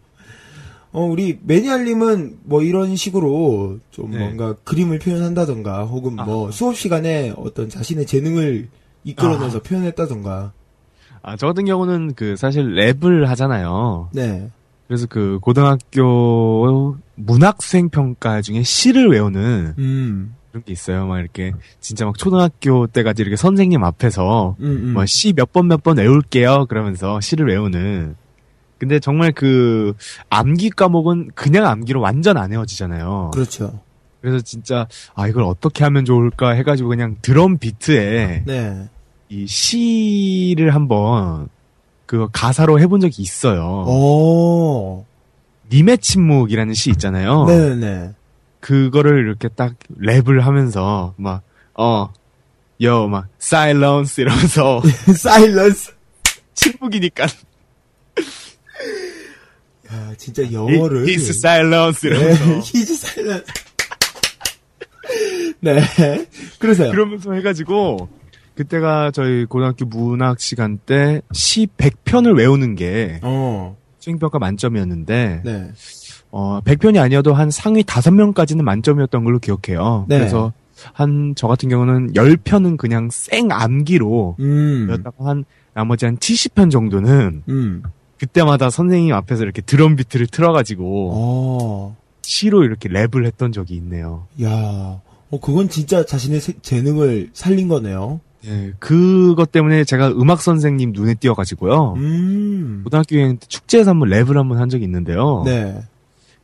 어, 우리 매니아님은 뭐 이런 식으로 좀 네. 뭔가 그림을 표현한다던가 혹은 뭐 아. 수업 시간에 어떤 자신의 재능을 이끌어내서 표현했다던가. 아, 저 같은 경우는 그 사실 랩을 하잖아요. 네. 그래서 그 고등학교 문학 수행 평가 중에 시를 외우는 음. 그런 게 있어요. 막 이렇게 진짜 막 초등학교 때까지 이렇게 선생님 앞에서 음, 음. 뭐시 몇 번 몇 번 외울게요. 그러면서 시를 외우는. 근데 정말 그 암기 과목은 그냥 암기로 완전 안 외워지잖아요. 그렇죠. 그래서 진짜 아 이걸 어떻게 하면 좋을까 해가지고 그냥 드럼 비트에 네. 이 시를 한번 그 가사로 해본 적이 있어요. 오. 님의 침묵이라는 시 있잖아요. 네네. 그거를 이렇게 딱 랩을 하면서 막 어, 요, 막, 사일런스 이러면서, 사일런스. 침묵이니까, 야, 진짜 영어를. 히스 사일런스 네, 히즈 사일런스. 네. 그러세요. 그러면서 해가지고, 그때가 저희 고등학교 문학 시간 때 시 100편을 외우는 게 어. 수행평가 만점이었는데, 네. 어, 100편이 아니어도 한 상위 5명까지는 만점이었던 걸로 기억해요. 네. 그래서 한, 저 같은 경우는 10편은 그냥 생 암기로 음. 외웠다가 한, 나머지 한 70편 정도는 음. 그때마다 선생님 앞에서 이렇게 드럼 비트를 틀어가지고 어. 시로 이렇게 랩을 했던 적이 있네요. 야. 어, 그건 진짜 자신의 세- 재능을 살린 거네요. 예, 그것 때문에 제가 음악 선생님 눈에 띄어가지고요. 음. 고등학교 여행 때 축제에서 한번 랩을 한번 한 적이 있는데요. 네.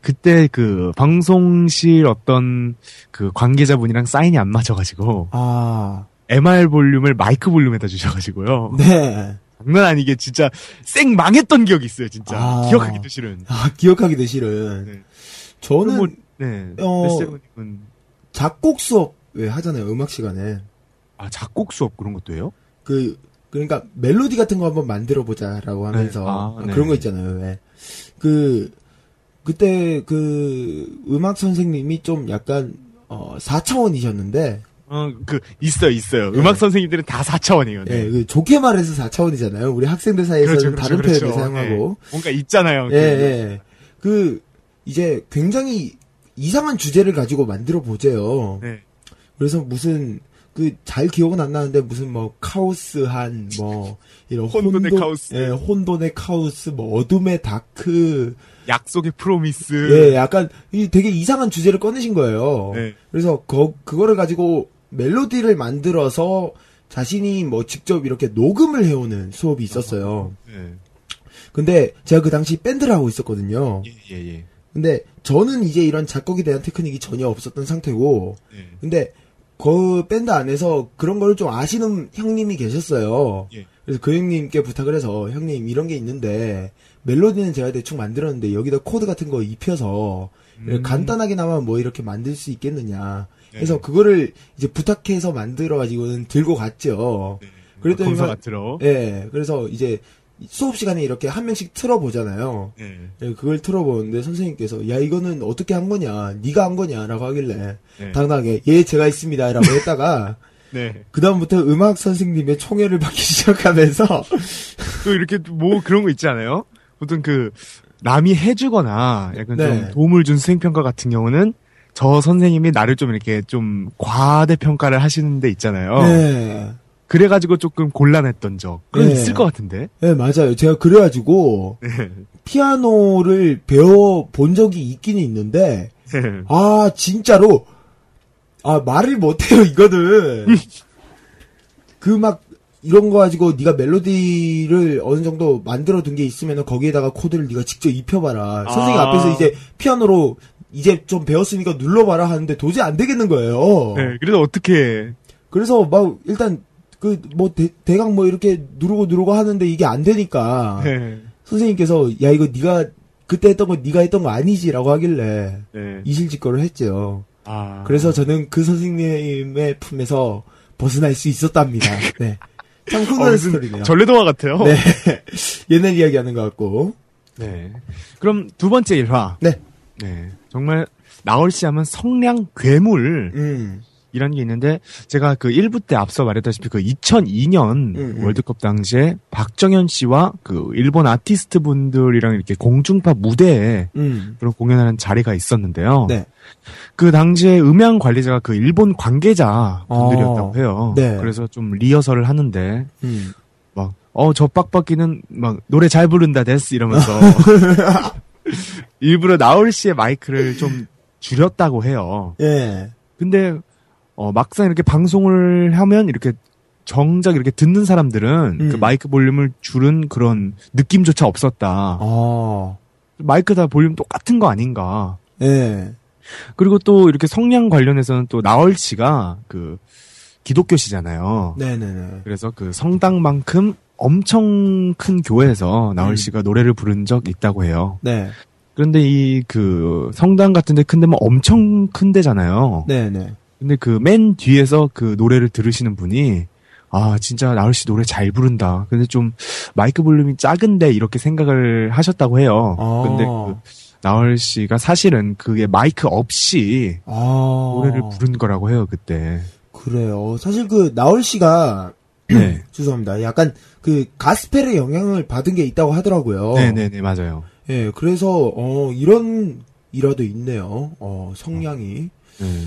그때 그 방송실 어떤 그 관계자분이랑 사인이 안 맞아가지고 아. MR 볼륨을 마이크 볼륨에다 주셔가지고요. 네. 장난 아니게 진짜 쌩 망했던 기억이 있어요, 진짜. 아. 기억하기도 싫은. 아, 기억하기도 싫은. 네. 저는 뭐, 네. 어. 작곡 수업 왜 하잖아요, 음악 시간에. 아 작곡 수업 그런 것도 해요? 그, 그러니까 멜로디 같은 거 한번 만들어 보자라고 하면서 네. 아, 네. 그런 거 있잖아요, 왜. 그, 그때 그 음악 선생님이 좀 약간 어 4차원이셨는데 어, 그, 있어요, 있어요. 음악 선생님들은 다 4차원이에요. 예, 그 좋게 말해서 4차원이잖아요. 우리 학생들 사이에서는 다른 표현을 사용하고. 네. 뭔가 있잖아요. 예, 예. 그, 이제 굉장히 이상한 주제를 가지고 만들어 보재요. 네. 그래서 무슨, 그, 잘 기억은 안 나는데 무슨 뭐, 카오스한, 뭐, 이런 혼돈의 혼돈- 카오스. 예, 혼돈의 카오스, 뭐, 어둠의 dark. 약속의 promise. 예, 약간, 이 되게 이상한 주제를 꺼내신 거예요. 네. 그래서, 거, 그거를 가지고 멜로디를 만들어서 자신이 뭐 직접 이렇게 녹음을 해오는 수업이 있었어요. 네. 근데 제가 그 당시 밴드를 하고 있었거든요. 예, 예, 예. 근데 저는 이제 이런 작곡에 대한 테크닉이 전혀 없었던 상태고, 네. 근데 그 밴드 안에서 그런 걸 좀 아시는 형님이 계셨어요. 예. 그래서 그 형님께 부탁을 해서 형님 이런 게 있는데 멜로디는 제가 대충 만들었는데 여기다 코드 같은 거 입혀서 음. 간단하게나마 뭐 이렇게 만들 수 있겠느냐. 네. 그래서 그거를 이제 부탁해서 만들어 가지고는 들고 갔죠. 그랬더니 검사 맡으러. 예. 그래서 이제 수업 시간에 이렇게 한 명씩 틀어 보잖아요. 네. 예, 그걸 틀어보는데 선생님께서 야 이거는 어떻게 한 거냐 네가 한 거냐라고 하길래 네. 당당하게 예 제가 했습니다라고 했다가 네. 그 다음부터 음악 선생님의 총애를 받기 시작하면서 또 이렇게 뭐 그런 거 있지 않아요? 보통 그, 남이 해주거나 약간 네. 좀 도움을 준 수행평가 같은 경우는 저 선생님이 나를 좀 이렇게 좀 과대평가를 하시는 데 있잖아요. 네, 그래가지고 조금 곤란했던 적. 그건 네. 있을 것 같은데. 네 맞아요 제가 그래가지고 네. 피아노를 배워 본 적이 있기는 있는데 아 진짜로 아 말을 못해요 이거는 그 막 이런 거 가지고 네가 멜로디를 어느 정도 만들어 둔 게 있으면 거기에다가 코드를 네가 직접 입혀봐라. 선생님 아. 앞에서 이제 피아노로 이제 좀 배웠으니까 눌러봐라 하는데 도저히 안 되겠는 거예요. 네, 그래도 어떻게 그래서 막 일단 그 뭐 대강 뭐 이렇게 누르고 누르고 하는데 이게 안 되니까 네. 선생님께서 야 이거 네가 그때 했던 거 네가 했던 거 아니지라고 하길래 네. 이실직고를 했죠. 아. 그래서 저는 그 선생님의 품에서 벗어날 수 있었답니다. 네. 참 어, 훈훈한 무슨 스토리네요. 전래동화 같아요. 네. 옛날 이야기 하는 것 같고. 네. 그럼 두 번째 일화. 네. 네. 정말 나올 시 하면 성량 괴물 음. 이라는 게 있는데 제가 그 1부 때 앞서 말했다시피 그 2002년 음, 음. 월드컵 당시에 박정현 씨와 그 일본 아티스트 분들이랑 이렇게 공중파 무대에 음. 그런 공연하는 자리가 있었는데요. 네. 그 당시에 음향 관리자가 그 일본 관계자 분들이었다고 어. 해요. 네. 그래서 좀 리허설을 하는데 음. 막어저 빡빡이는 막 노래 잘 부른다 데스 이러면서 일부러 나올 씨의 마이크를 좀 줄였다고 해요. 예. 근데 어 막상 이렇게 방송을 하면 이렇게 정작 이렇게 듣는 사람들은 음. 그 마이크 볼륨을 줄은 그런 느낌조차 없었다. 아. 마이크 다 볼륨 똑같은 거 아닌가. 예. 그리고 또 이렇게 성량 관련해서는 또 나얼 씨가 그 기독교시잖아요. 네네네. 그래서 그 성당만큼 엄청 큰 교회에서 나얼 음. 씨가 노래를 부른 적 있다고 해요. 네. 그런데 이 그 성당 같은 데 큰 데면 엄청 큰 데잖아요. 네네. 근데 그 맨 뒤에서 그 노래를 들으시는 분이 아 진짜 나얼 씨 노래 잘 부른다. 근데 좀 마이크 볼륨이 작은데 이렇게 생각을 하셨다고 해요. 아. 근데 그 나얼 씨가 사실은 그게 마이크 없이 아. 노래를 부른 거라고 해요 그때. 그래요. 사실 그 나얼 씨가 네. 죄송합니다. 약간 그 가스펠의 영향을 받은 게 있다고 하더라고요. 네네네 맞아요. 예, 그래서 어 이런 일화도 있네요. 어 성량이. 네.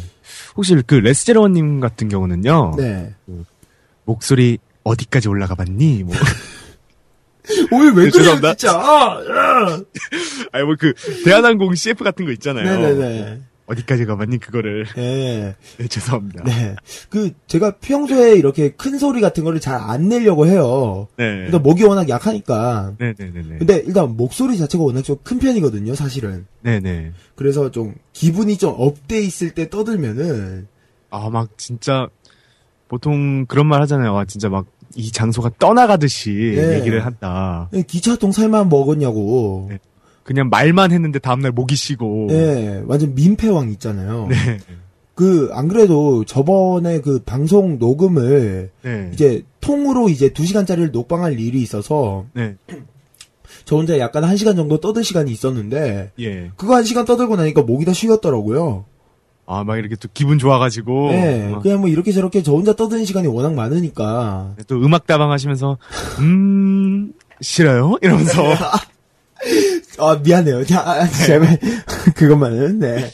혹시 그 레스제로님 같은 경우는요. 네. 목소리 어디까지 올라가 봤니? 뭐. 오늘 왜 네, 그래요. 진짜? 아, 아. 아니 뭐 그 대한항공 CF 같은 거 있잖아요. 네네네. 어디까지 가봤니 그거를. 예. 네, 죄송합니다. 네. 그 제가 평소에 이렇게 큰 소리 같은 거를 잘 안 내려고 해요. 네. 그러니까 목이 워낙 약하니까. 네네네네. 근데 일단 목소리 자체가 워낙 좀 큰 편이거든요, 사실은. 네네. 그래서 좀 기분이 좀 up돼 있을 때 떠들면은 아, 막 진짜 보통 그런 말 하잖아요. 아, 진짜 막 이 장소가 떠나가듯이 네. 얘기를 한다. 기차통 살만 먹었냐고. 네. 그냥 말만 했는데 다음날 목이 쉬고. 예, 완전 민폐왕 있잖아요. 네. 그, 안 그래도 저번에 그 방송 녹음을 네. 이제 통으로 이제 2시간짜리를 녹방할 일이 있어서 네. 저 혼자 약간 1시간 정도 떠들 시간이 있었는데 예. 그거 1시간 떠들고 나니까 목이 다 쉬었더라고요. 아, 막 이렇게 또 기분 좋아가지고. 예, 막 그냥 뭐 이렇게 저렇게 저 혼자 떠드는 시간이 워낙 많으니까. 또 음악 다방 하시면서, 음, 싫어요? 이러면서. 아, 미안해요. 자, 아, 제발, 그것만은, 네.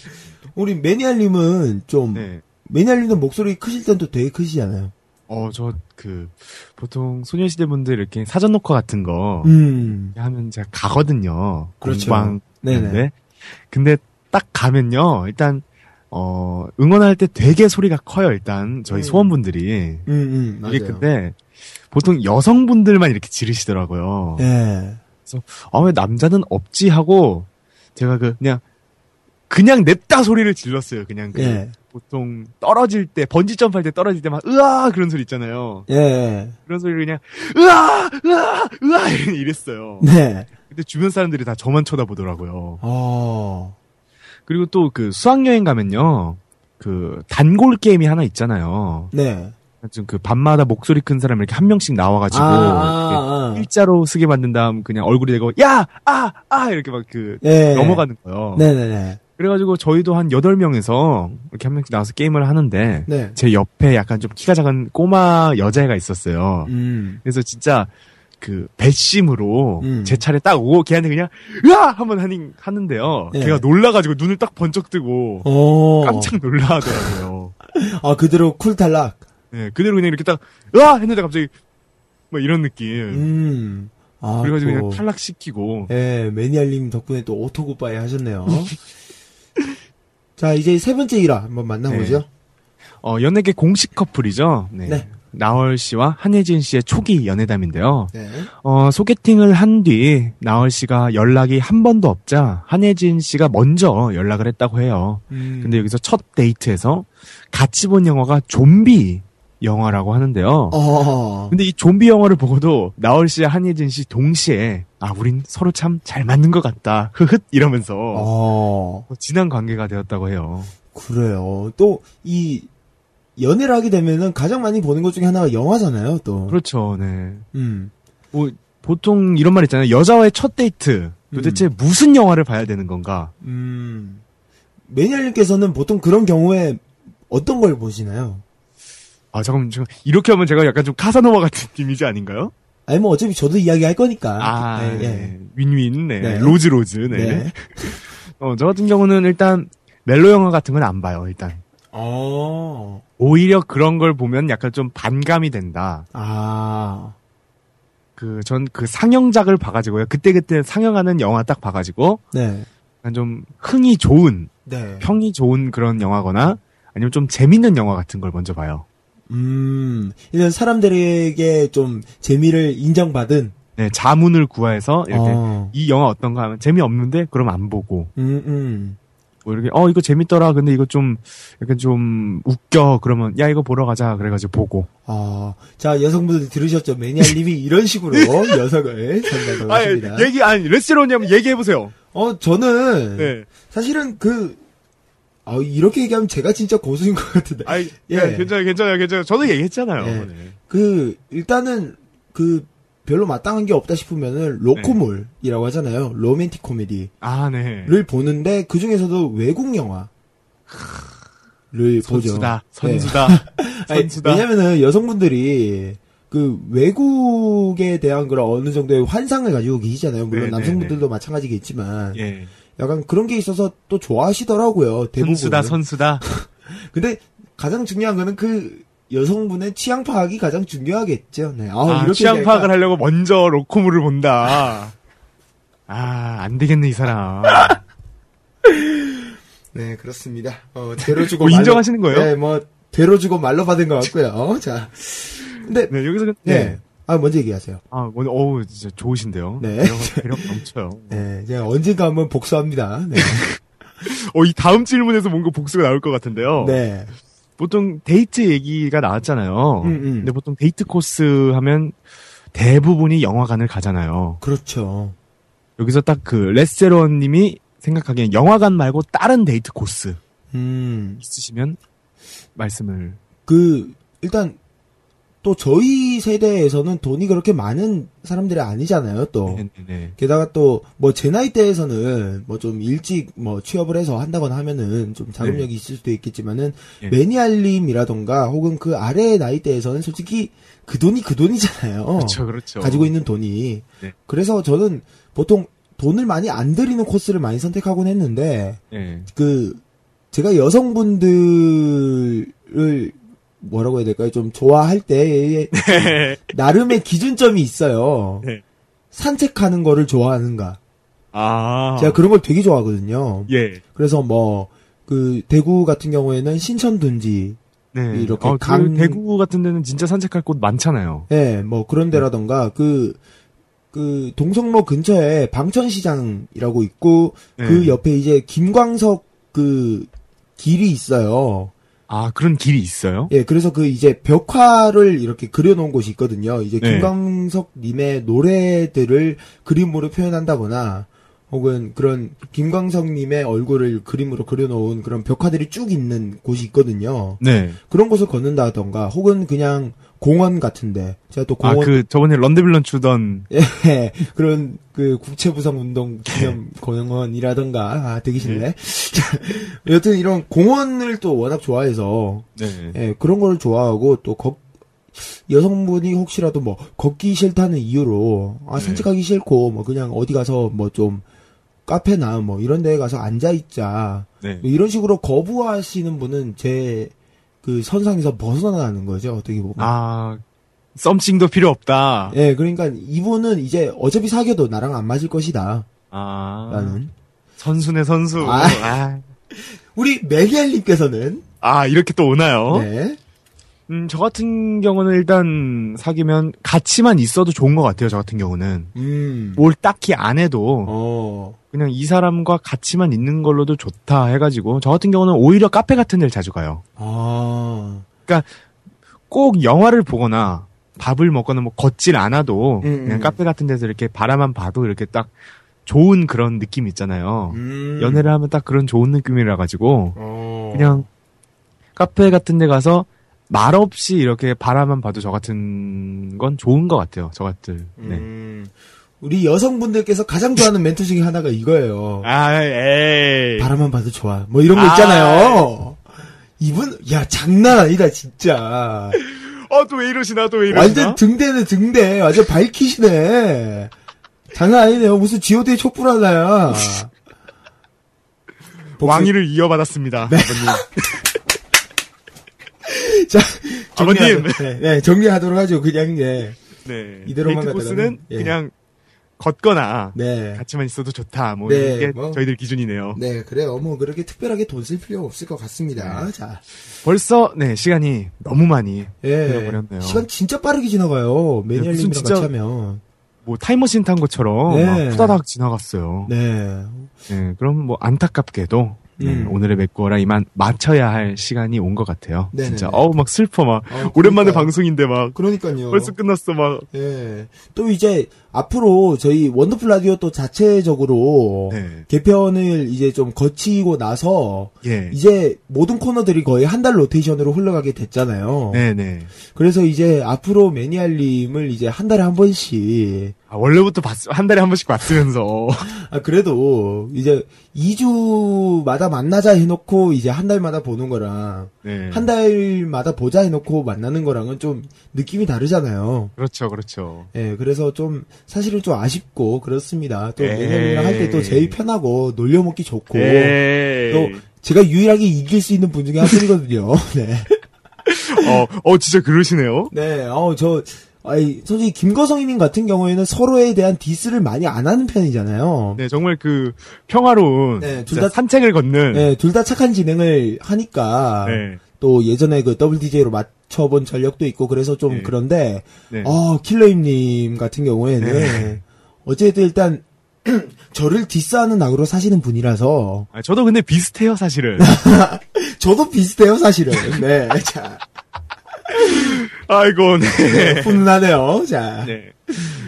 우리 매니아님은 좀, 네. 매니아님도 목소리 크실 땐 또 되게 크시잖아요. 어, 저, 그, 보통 소녀시대 분들 이렇게 사전 녹화 같은 거 음. 하면 제가 가거든요. 그렇죠. 공방. 네네. 근데, 딱 가면요, 일단, 어, 응원할 때 되게 소리가 커요, 일단. 저희 음. 소원분들이. 음, 음. 이게 근데, 보통 여성분들만 이렇게 지르시더라고요. 예. 아, 왜 남자는 없지 하고, 제가 그, 그냥, 그냥 냅다 소리를 질렀어요, 그냥. 그 예. 보통 떨어질 때, 번지 점프할 때 떨어질 때 막, 으아! 그런 소리 있잖아요. 예. 그런 소리를 그냥, 으아! 으아! 으아! 이랬어요. 네. 근데 주변 사람들이 다 저만 쳐다보더라고요. 어. 그리고 또 그 수학여행 가면요. 그 단골 게임이 하나 있잖아요. 네. 좀그 밤마다 목소리 큰 사람 이렇게 한 명씩 나와가지고 아, 아, 아. 일자로 쓰게 만든 다음 그냥 얼굴이 대고 야! 아! 아! 이렇게 막그 예. 넘어가는 거예요. 네네네. 그래가지고 저희도 한 8명에서 이렇게 한 명씩 나와서 게임을 하는데 네. 제 옆에 약간 좀 키가 작은 꼬마 여자애가 있었어요. 음. 그래서 진짜 그 배심으로 음. 제 차례 딱 오고 걔한테 그냥 으아 한번 하니 하는데요. 네. 걔가 놀라가지고 눈을 딱 번쩍 뜨고 어. 깜짝 놀라하더라고요. 아, 그대로 cool 탈락. 네, 그대로 그냥 이렇게 딱 으아 했는데 갑자기 뭐 이런 느낌. 음. 아. 그래가지고 또. 그냥 탈락시키고. 예, 매니아님 덕분에 또 오토굿바이 하셨네요. 자, 이제 세 번째 일화 한번 만나보죠. 어 연예계 공식 커플이죠. 네. 네. 나얼 씨와 한혜진 씨의 초기 연애담인데요. 네. 어, 소개팅을 한 뒤 나얼 씨가 연락이 한 번도 없자 한혜진 씨가 먼저 연락을 했다고 해요. 음. 근데 여기서 첫 데이트에서 같이 본 영화가 좀비 영화라고 하는데요. 어. 근데 이 좀비 영화를 보고도 나얼 씨와 한예진 씨 동시에 아 우린 서로 참 잘 맞는 것 같다 흐흐 이러면서 어. 진한 관계가 되었다고 해요. 그래요. 또 이 연애를 하게 되면은 가장 많이 보는 것 중에 하나가 영화잖아요. 또. 그렇죠, 네. 음. 뭐 보통 이런 말 있잖아요. 여자와의 첫 데이트 도대체 무슨 영화를 봐야 되는 건가? 음. 매니아님께서는 보통 그런 경우에 어떤 걸 보시나요? 아 잠깐 지금 이렇게 하면 제가 약간 좀 카사노바 같은 이미지 아닌가요? 아니 뭐 어차피 저도 이야기 할 거니까. 아, 네, 네. 윈윈, 네. 네. lose lose, 네. 네. 어, 저 같은 경우는 일단 멜로 영화 같은 건 안 봐요. 일단 어. 오히려 그런 걸 보면 약간 좀 반감이 된다. 아. 그 전 그 상영작을 봐가지고요. 그때 그때 상영하는 영화 딱 봐가지고 네. 약간 좀 흥이 좋은, 네. 평이 좋은 그런 영화거나 아니면 좀 재밌는 영화 같은 걸 먼저 봐요. 음. 이런 사람들에게 좀 재미를 인정받은. 네, 자문을 구해서 이렇게 어. 이 영화 어떤가 하면 재미없는데 그럼 안 보고 음, 음. 뭐 이렇게 어 이거 재밌더라 근데 이거 좀 약간 좀 웃겨 그러면 야 이거 보러 가자 그래 가지고 보고 아, 자 여성분들 들으셨죠? 매니아 님이 이런 식으로 여성을 상담을 하십니다. 얘기 아니 레스토랑이면 얘기해 보세요. 어, 저는 네. 사실은 그 아, 이렇게 얘기하면 제가 진짜 고수인 것 같은데. 아이 예. 예. 괜찮아요 괜찮아요 괜찮아요 저도 얘기했잖아요. 예. 네. 그 일단은 그 별로 마땅한 게 없다 싶으면은 로코몰이라고 하잖아요. 로맨틱 코미디를 아 네. 보는데 그 중에서도 외국 영화를 보죠. 선수다 네. 선수다 아니, 선수다. 왜냐면은 여성분들이 그 외국에 대한 그런 어느 정도의 환상을 가지고 계시잖아요. 물론 네, 네, 남성분들도 마찬가지겠지만 예. 약간 그런 게 있어서 또 좋아하시더라고요. 대부분. 선수다 선수다. 근데 가장 중요한 거는 그 여성분의 취향 파악이 가장 중요하겠죠. 네. 아, 아, 이렇게 취향 얘기하니까- 파악을 하려고 먼저 로코물을 본다. 아, 안 되겠네, 이 사람. 네, 그렇습니다. 어, 죄로 주고 뭐 말로- 인정하시는 거예요? 네, 뭐 죄로 주고 말로 받은 것 같고요. 자, 근데 네, 여기서, 그- 네. 네. 아, 먼저 얘기하세요. 아, 오늘, 어우, 진짜 좋으신데요. 네. 매력, 넘쳐요. 네, 제가 언젠가 한번 복수합니다. 네. 어, 이 다음 질문에서 뭔가 복수가 나올 것 같은데요. 네. 보통 데이트 얘기가 나왔잖아요. 음, 음. 근데 보통 데이트 코스 하면 대부분이 영화관을 가잖아요. 그렇죠. 여기서 딱 그 레스제로원 님이 생각하기엔 영화관 말고 다른 데이트 코스 음, 있으시면 말씀을. 그, 일단, 또 저희 세대에서는 돈이 그렇게 많은 사람들이 아니잖아요, 또. 네네네. 게다가 또, 뭐, 제 나이대에서는, 뭐, 좀 일찍, 뭐, 취업을 해서 한다거나 하면은, 좀 자금력이 있을 수도 있겠지만은, 예. 매니알림이라던가, 혹은 그 아래 나이대에서는 솔직히, 그 돈이 그 돈이잖아요. 그렇죠, 그렇죠. 가지고 있는 돈이. 네. 그래서 저는, 보통, 돈을 많이 안 들이는 코스를 많이 선택하곤 했는데, 네. 그, 제가 여성분들을, 뭐라고 해야 될까요? 좀 좋아할 때, 나름의 기준점이 있어요. 네. 산책하는 거를 좋아하는가. 아. 제가 그런 걸 되게 좋아하거든요. 예. 그래서 뭐, 그, 대구 같은 경우에는 신천둔지, 네. 이렇게 어, 강- 그 대구 같은 데는 진짜 산책할 곳 많잖아요. 예, 뭐 그런 데라던가, 그, 그, 동성로 근처에 방천시장이라고 있고, 네. 그 옆에 이제 김광석 그, 길이 있어요. 아, 그런 길이 있어요? 예, 그래서 그 이제 벽화를 이렇게 그려놓은 곳이 있거든요. 이제 네. 김광석 님의 노래들을 그림으로 표현한다거나, 혹은 그런 김광석님의 얼굴을 그림으로 그려놓은 그런 벽화들이 쭉 있는 곳이 있거든요. 네. 그런 곳을 걷는다던가, 혹은 그냥 공원 같은데, 제가 또 아, 공원, 그, 저번에 런드빌런 추던, 예, 그런 그 국채부상 운동 기념 공원이라던가, 아, 되게 싫네. 여튼 이런 공원을 또 워낙 좋아해서, 네. 예, 그런 걸 좋아하고 또 걷, 여성분이 혹시라도 뭐 걷기 싫다는 이유로 아 네. 산책하기 싫고 뭐 그냥 어디 가서 뭐 좀 카페나 뭐 이런 데 가서 앉아 있자 네. 뭐 이런 식으로 거부하시는 분은 제 그 선상에서 벗어나는 거죠 어떻게 보면 아, 썸씽도 필요 없다. 예 그러니까 이분은 이제 어차피 사귀어도 나랑 안 맞을 것이다 아. 라는 선수네, 선수. 아. 아. 우리 메리알님께서는 아, 이렇게 또 오나요? 네 음, 저 같은 경우는 일단 사귀면 같이만 있어도 좋은 것 같아요. 저 같은 경우는 음. 뭘 딱히 안 해도 어. 그냥 이 사람과 같이만 있는 걸로도 좋다 해가지고 저 같은 경우는 오히려 카페 같은 데를 자주 가요. 아. 꼭 영화를 보거나 밥을 먹거나 뭐 걷질 않아도 음, 그냥 음. 카페 같은 데서 이렇게 바라만 봐도 이렇게 딱 좋은 그런 느낌 있잖아요. 음. 연애를 하면 딱 그런 좋은 느낌이라 가지고 어. 그냥 카페 같은 데 가서 말 없이 이렇게 바라만 봐도 저 같은 건 좋은 것 같아요. 저 같들. 네. 음. 우리 여성분들께서 가장 좋아하는 멘트 중에 하나가 이거예요. 아, 에이. 바라만 봐도 좋아. 뭐 이런 거 아. 있잖아요. 이분, 야, 장난 아니다, 진짜. 어, 또 왜 이러시나, 또 왜 이러시나? 완전 등대네, 등대. 완전 밝히시네. 장난 아니네요. 무슨 GOD의 촛불 하나야. 왕위를 이어받았습니다. 네. 아버님. 자, 아버님. 네, 네, 정리하도록 하죠. 그냥, 네. 네. 이대로만 데이트 코스는 갔다가는, 예. 그냥 걷거나 네. 같이만 있어도 좋다. 뭐 네, 이게 뭐. 저희들 기준이네요. 네, 그래요. 뭐, 그렇게 특별하게 돈 쓸 필요가 없을 것 같습니다. 네. 자, 벌써 네 시간이 너무 많이 예. 흘러버렸네요. 시간 진짜 빠르게 지나가요. 네, 매니아님이랑 진짜- 같이 하면. 뭐 타임머신 탄 것처럼 네. 막 후다닥 지나갔어요. 네. 네, 그럼 뭐 안타깝게도 네, 음. 오늘의 메꿔라 이만 마쳐야 할 시간이 온 것 같아요. 네네네. 진짜 어우 막 슬퍼 막 어, 오랜만에. 방송인데 막 그러니까요. 벌써 끝났어 막. 예. 또 이제 앞으로 저희 원더풀 라디오 또 자체적으로 네. 개편을 이제 좀 거치고 나서 예. 이제 모든 코너들이 거의 한 달 로테이션으로 흘러가게 됐잖아요. 네네. 그래서 이제 앞으로 매니아님을 이제 한 달에 한 번씩 아, 원래부터 봤, 한 달에 한 번씩 봤으면서. 아 그래도 이제 2주마다 만나자 해놓고 이제 한 달마다 보는 거랑 네. 한 달마다 보자 해놓고 만나는 거랑은 좀 느낌이 다르잖아요. 그렇죠, 그렇죠. 예, 그래서 좀 사실은 좀 아쉽고 그렇습니다. 또 에이. 매니아님이랑 할때 또 제일 편하고 놀려먹기 좋고 에이. 또 제가 유일하게 이길 수 있는 분 중에 한 분이거든요. 네, 어, 어, 진짜 그러시네요. 네, 어 저. 아이, 솔직히 김거성이님 같은 경우에는 서로에 대한 디스를 많이 안 하는 편이잖아요. 네, 정말 그 평화로운 네, 둘 다- 산책을 걷는. 네, 둘 다 착한 진행을 하니까 네. 또 예전에 그 WDJ로 맞춰본 전력도 있고 그래서 좀 네. 그런데 네. 어 킬러임님 같은 경우에는 네. 어쨌든 일단 저를 디스하는 낙으로 사시는 분이라서 아, 저도 근데 비슷해요, 사실은. 저도 비슷해요 사실은 네, 자 아이고, 네. 훈훈하네요 자 네.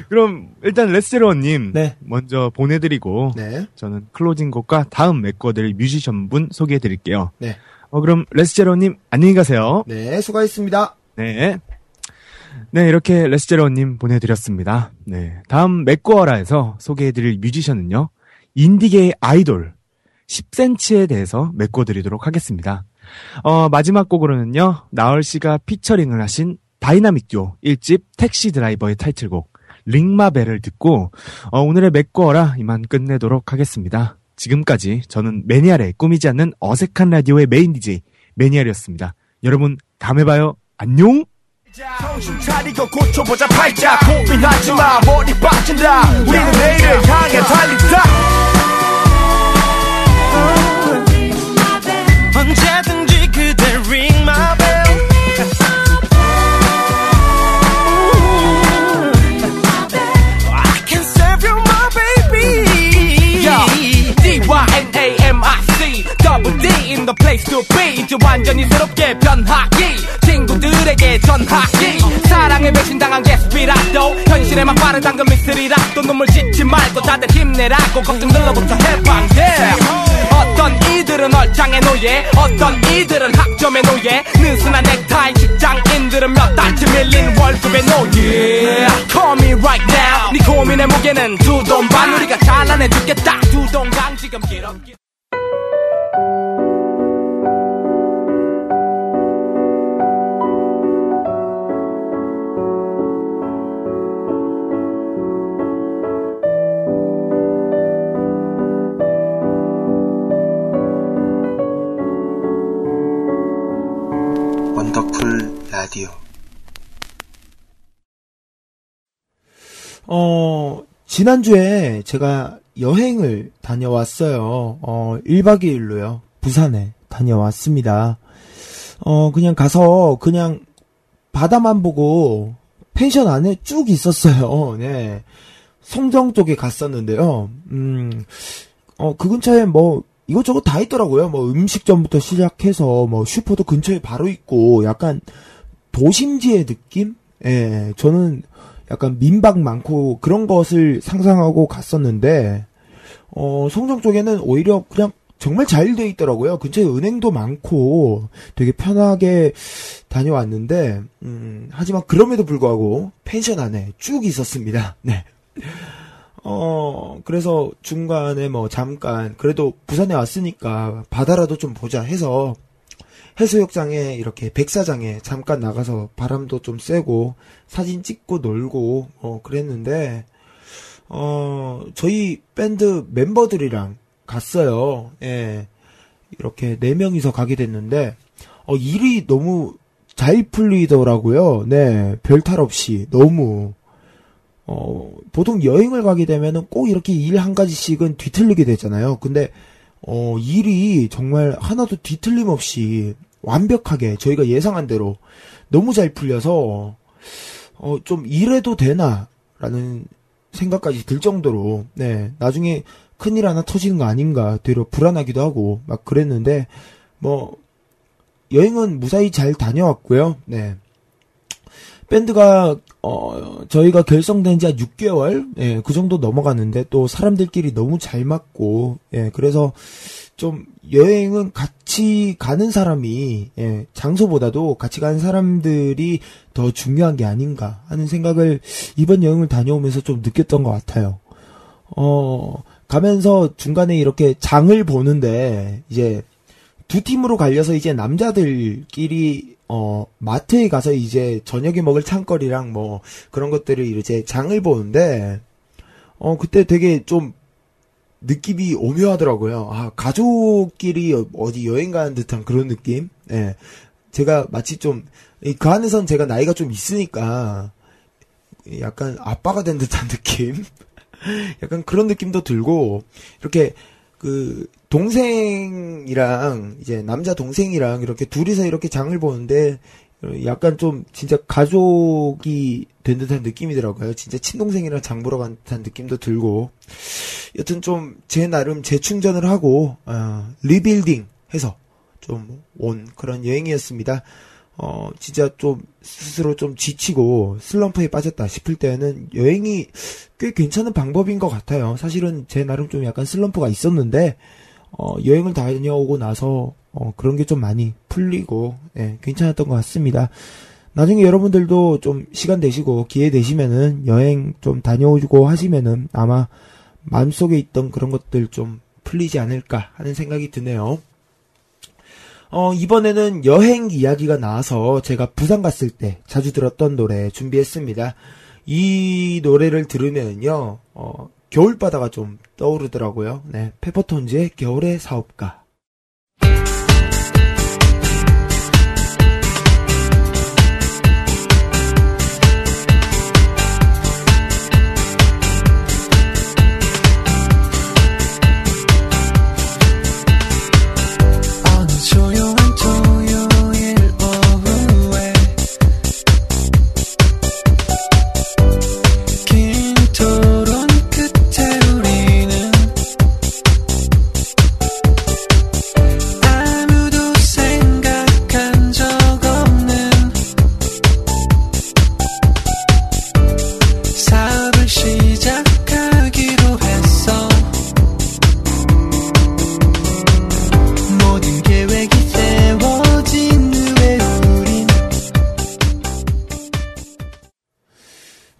그럼 일단 레스제로님 네. 먼저 보내드리고 네. 저는 closing 곡과 다음 메꿔드릴 뮤지션분 소개해드릴게요. 네. 어 그럼 레스제로님 안녕히 가세요. 네, 수고하셨습니다. 네. 네, 이렇게 레스제로님 보내드렸습니다. 네. 다음 메꿔라에서 소개해드릴 뮤지션은요, 인디계의 아이돌, 10cm에 대해서 메꿔드리도록 하겠습니다. 어, 마지막 곡으로는요, 나얼 씨가 featuring을 하신 다이나믹 듀오 1집 Taxi Driver의 타이틀곡, 링마벨을 듣고, 어, 오늘의 맥거어라 이만 끝내도록 하겠습니다. 지금까지 저는 매니아의 꾸미지 않는 어색한 라디오의 메인 DJ, 매니아였습니다. 여러분, 다음에 봐요. 안녕! 정신 차리고 고쳐보자 팔자 고민하지마 머리 빠진다 우리는 내일을 향해 달린다 언제든 D-Y-N-A-M-I-C Double D in the place to be 이제 완전히 새롭게 변하기. 친구들에게 전하기. 사랑에 배신당한 게스피라도 현실에 막 빠른 당근 미스리라도 눈물 씻지 말고 다들 힘내라고 걱정들로부터 해방돼 어떤 이들은 얼짱의 노예 어떤 이들은 학점의 노예 느슨한 넥타이 직장인들은 몇 달치 밀린 월급의 노예 Call me right now. 네 고민의 무게는 두 돈 반. 우리가 잘라내 주겠다. 두 동강 지금 길었기 원더풀 라디오. 어, 지난주에 제가 여행을 다녀왔어요. 어, 1박 2일로요. 부산에 다녀왔습니다. 어, 그냥 가서 그냥 바다만 보고 펜션 안에 쭉 있었어요. 네. 송정 쪽에 갔었는데요. 음, 어, 그 근처에 뭐, 이것저것 다 있더라고요. 뭐, 음식점부터 시작해서, 뭐, 슈퍼도 근처에 바로 있고, 약간, 도심지의 느낌? 예, 저는 약간 민박 많고, 그런 것을 상상하고 갔었는데, 어, 송정 쪽에는 오히려 그냥 정말 잘 돼 있더라고요. 근처에 은행도 많고 되게 편하게 다녀왔는데, 음, 하지만 그럼에도 불구하고 펜션 안에 쭉 있었습니다. 네. 어, 그래서 중간에 뭐 잠깐, 그래도 부산에 왔으니까 바다라도 좀 보자 해서 해수욕장에 이렇게 백사장에 잠깐 나가서 바람도 좀 쐬고 사진 찍고 놀고 어 그랬는데 어 저희 밴드 멤버들이랑 갔어요. 예. 이렇게 네 명이서 가게 됐는데 어 일이 너무 잘 풀리더라고요. 네. 별탈 없이 너무 어 보통 여행을 가게 되면은 꼭 이렇게 일 한 가지씩은 뒤틀리게 되잖아요. 근데 어 일이 정말 하나도 뒤틀림 없이 완벽하게 저희가 예상한 대로 너무 잘 풀려서 어좀 일해도 되나라는 생각까지 들 정도로 네 나중에 큰일 하나 터지는 거 아닌가 되려 불안하기도 하고 막 그랬는데 뭐 여행은 무사히 잘 다녀왔고요. 네. 밴드가 어 저희가 결성된 지 한 6개월 예, 그 정도 넘어갔는데 또 사람들끼리 너무 잘 맞고 예, 그래서 좀 여행은 같이 가는 사람이 예, 장소보다도 같이 가는 사람들이 더 중요한 게 아닌가 하는 생각을 이번 여행을 다녀오면서 좀 느꼈던 것 같아요. 어 가면서 중간에 이렇게 장을 보는데 이제 두 팀으로 갈려서 이제 남자들끼리 어 마트에 가서 이제 저녁에 먹을 창거리랑 뭐 그런 것들을 이제 장을 보는데 어 그때 되게 좀 느낌이 오묘하더라고요. 아 가족끼리 어디 여행 가는 듯한 그런 느낌. 예. 제가 마치 좀 그 안에선 제가 나이가 좀 있으니까 약간 아빠가 된 듯한 느낌. 약간 그런 느낌도 들고 이렇게 그 동생이랑 이제 남자 동생이랑 이렇게 둘이서 이렇게 장을 보는데 약간 좀 진짜 가족이 된 듯한 느낌이더라고요. 진짜 친동생이랑 장 보러 간 듯한 느낌도 들고 여튼 좀 제 나름 재충전을 하고 어, 리빌딩 해서 좀 온 그런 여행이었습니다. 어, 진짜 좀 스스로 좀 지치고 슬럼프에 빠졌다 싶을 때는 여행이 꽤 괜찮은 방법인 것 같아요. 사실은 제 나름 좀 약간 슬럼프가 있었는데, 어, 여행을 다녀오고 나서, 어, 그런 게 좀 많이 풀리고, 예, 괜찮았던 것 같습니다. 나중에 여러분들도 좀 시간 되시고 기회 되시면은 여행 좀 다녀오고 하시면은 아마 마음속에 있던 그런 것들 좀 풀리지 않을까 하는 생각이 드네요. 어, 이번에는 여행 이야기가 나와서 제가 부산 갔을 때 자주 들었던 노래 준비했습니다. 이 노래를 들으면요, 어, 겨울바다가 좀 떠오르더라고요. 네, 페퍼톤즈의 겨울의 사업가.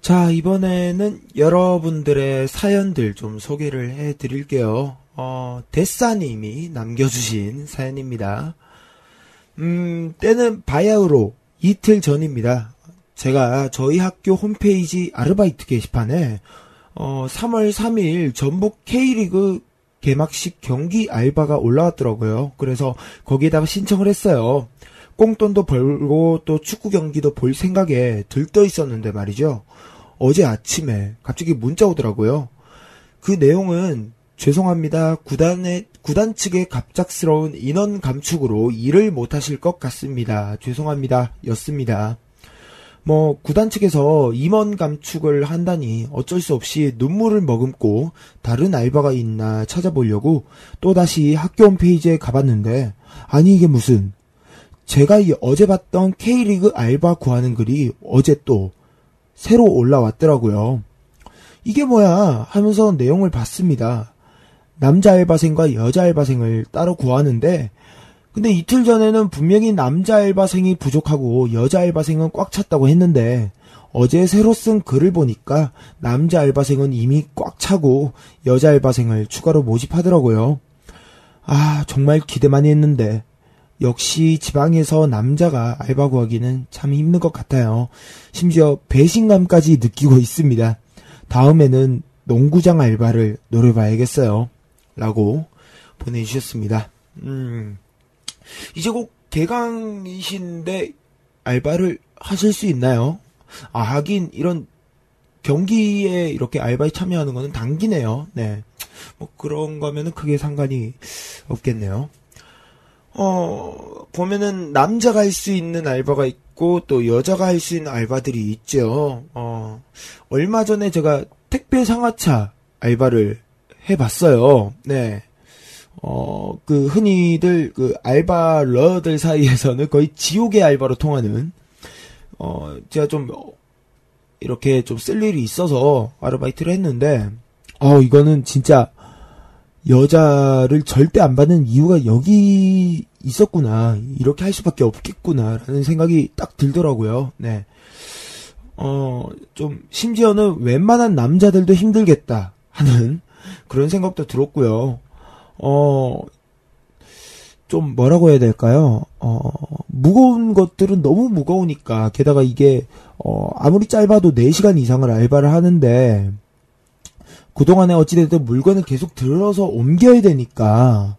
자, 이번에는 여러분들의 사연들 좀 소개를 해 드릴게요. 어, 데싸님이 남겨주신 사연입니다. 음, 때는 바야흐로 이틀 전입니다. 제가 저희 학교 홈페이지 아르바이트 게시판에 어, 3월 3일 전북 K리그 개막식 경기 알바가 올라왔더라고요. 그래서 거기에다가 신청을 했어요. 꽁돈도 벌고 또 축구 경기도 볼 생각에 들떠 있었는데 말이죠. 어제 아침에 갑자기 문자 오더라고요. 그 내용은 죄송합니다. 구단의 구단 측의 갑작스러운 인원 감축으로 일을 못 하실 것 같습니다. 죄송합니다. 였습니다. 뭐 구단 측에서 임원 감축을 한다니 어쩔 수 없이 눈물을 머금고 다른 알바가 있나 찾아보려고 또다시 학교 홈페이지에 가봤는데 아니 이게 무슨 제가 이 어제 봤던 K리그 알바 구하는 글이 어제 또 새로 올라왔더라고요. 이게 뭐야 하면서 내용을 봤습니다. 남자 알바생과 여자 알바생을 따로 구하는데 근데 이틀 전에는 분명히 남자 알바생이 부족하고 여자 알바생은 꽉 찼다고 했는데 어제 새로 쓴 글을 보니까 남자 알바생은 이미 꽉 차고 여자 알바생을 추가로 모집하더라고요. 아, 정말 기대 많이 했는데 역시 지방에서 남자가 알바 구하기는 참 힘든 것 같아요. 심지어 배신감까지 느끼고 있습니다. 다음에는 농구장 알바를 노려봐야겠어요. 라고 보내주셨습니다. 음, 이제 곧 개강이신데 알바를 하실 수 있나요? 아, 하긴 이런 경기에 이렇게 알바에 참여하는 거는 단기네요. 네. 뭐 그런 거면은 크게 상관이 없겠네요. 어, 보면은 남자가 할 수 있는 알바가 있고 또 여자가 할 수 있는 알바들이 있죠. 어, 얼마 전에 제가 택배 상하차 알바를 해봤어요. 네. 어, 그, 흔히들, 그, 알바러들 사이에서는 거의 지옥의 알바로 통하는, 어, 제가 좀, 이렇게 좀 쓸 일이 있어서 아르바이트를 했는데, 어, 이거는 진짜, 여자를 절대 안 받는 이유가 여기 있었구나. 이렇게 할 수밖에 없겠구나. 라는 생각이 딱 들더라고요. 네. 어, 좀, 심지어는 웬만한 남자들도 힘들겠다. 하는 그런 생각도 들었고요. 어, 좀 뭐라고 해야 될까요? 어, 무거운 것들은 너무 무거우니까, 게다가 이게, 어, 아무리 짧아도 4시간 이상을 알바를 하는데, 그동안에 어찌됐든 물건을 계속 들어서 옮겨야 되니까,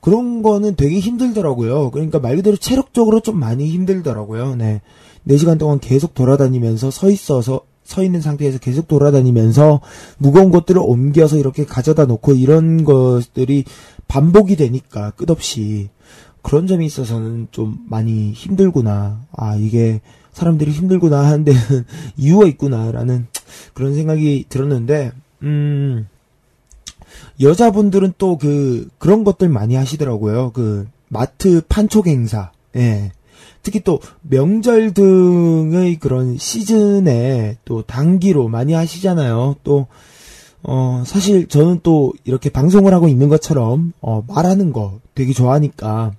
그런 거는 되게 힘들더라고요. 그러니까 말 그대로 체력적으로 좀 많이 힘들더라고요. 네. 4시간 동안 계속 돌아다니면서 서 있어서, 서 있는 상태에서 계속 돌아다니면서 무거운 것들을 옮겨서 이렇게 가져다 놓고 이런 것들이 반복이 되니까 끝없이 그런 점이 있어서는 좀 많이 힘들구나. 아, 이게 사람들이 힘들구나 하는 데는 이유가 있구나라는 그런 생각이 들었는데, 음, 여자분들은 또 그, 그런 것들 많이 하시더라고요. 그, 마트 판촉 행사. 예. 특히 또 명절 등의 그런 시즌에 또 단기로 많이 하시잖아요. 또, 어, 사실 저는 또 이렇게 방송을 하고 있는 것처럼, 어, 말하는 거 되게 좋아하니까,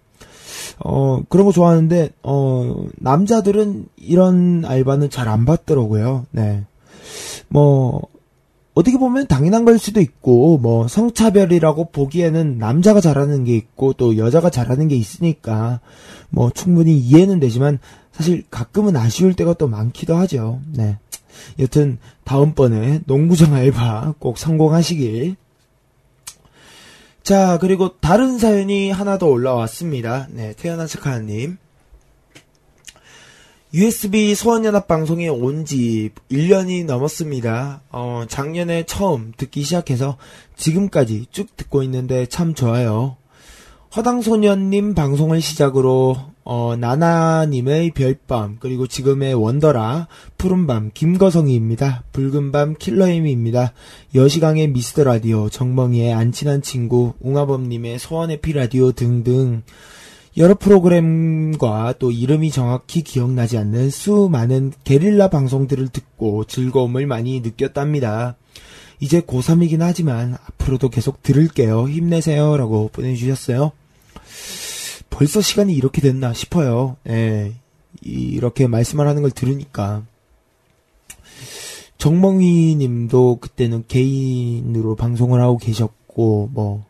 어, 그런 거 좋아하는데, 어, 남자들은 이런 알바는 잘 안 받더라고요. 네. 뭐, 어떻게 보면 당연한 걸 수도 있고, 뭐, 성차별이라고 보기에는 남자가 잘하는 게 있고, 또 여자가 잘하는 게 있으니까, 뭐, 충분히 이해는 되지만, 사실 가끔은 아쉬울 때가 또 많기도 하죠. 네. 여튼, 다음번에 농구장 알바 꼭 성공하시길. 자, 그리고 다른 사연이 하나 더 올라왔습니다. 네, 태어난 착하님. USB 소원연합 방송에 온 지 1년이 넘었습니다. 어, 작년에 처음 듣기 시작해서 지금까지 쭉 듣고 있는데 참 좋아요. 허당소년님 방송을 시작으로 어, 나나님의 별밤 그리고 지금의 원더라 푸른밤 김거성이입니다. 붉은밤 킬러임입니다. 여시강의 미스터 라디오 정멍이의 안친한 친구 웅아범님의 소원의 피라디오 등등 여러 프로그램과 또 이름이 정확히 기억나지 않는 수많은 게릴라 방송들을 듣고 즐거움을 많이 느꼈답니다. 이제 고3이긴 하지만 앞으로도 계속 들을게요. 힘내세요. 라고 보내주셨어요. 벌써 시간이 이렇게 됐나 싶어요. 예. 이렇게 말씀을 하는 걸 들으니까. 정멍이 님도 그때는 개인으로 방송을 하고 계셨고, 뭐,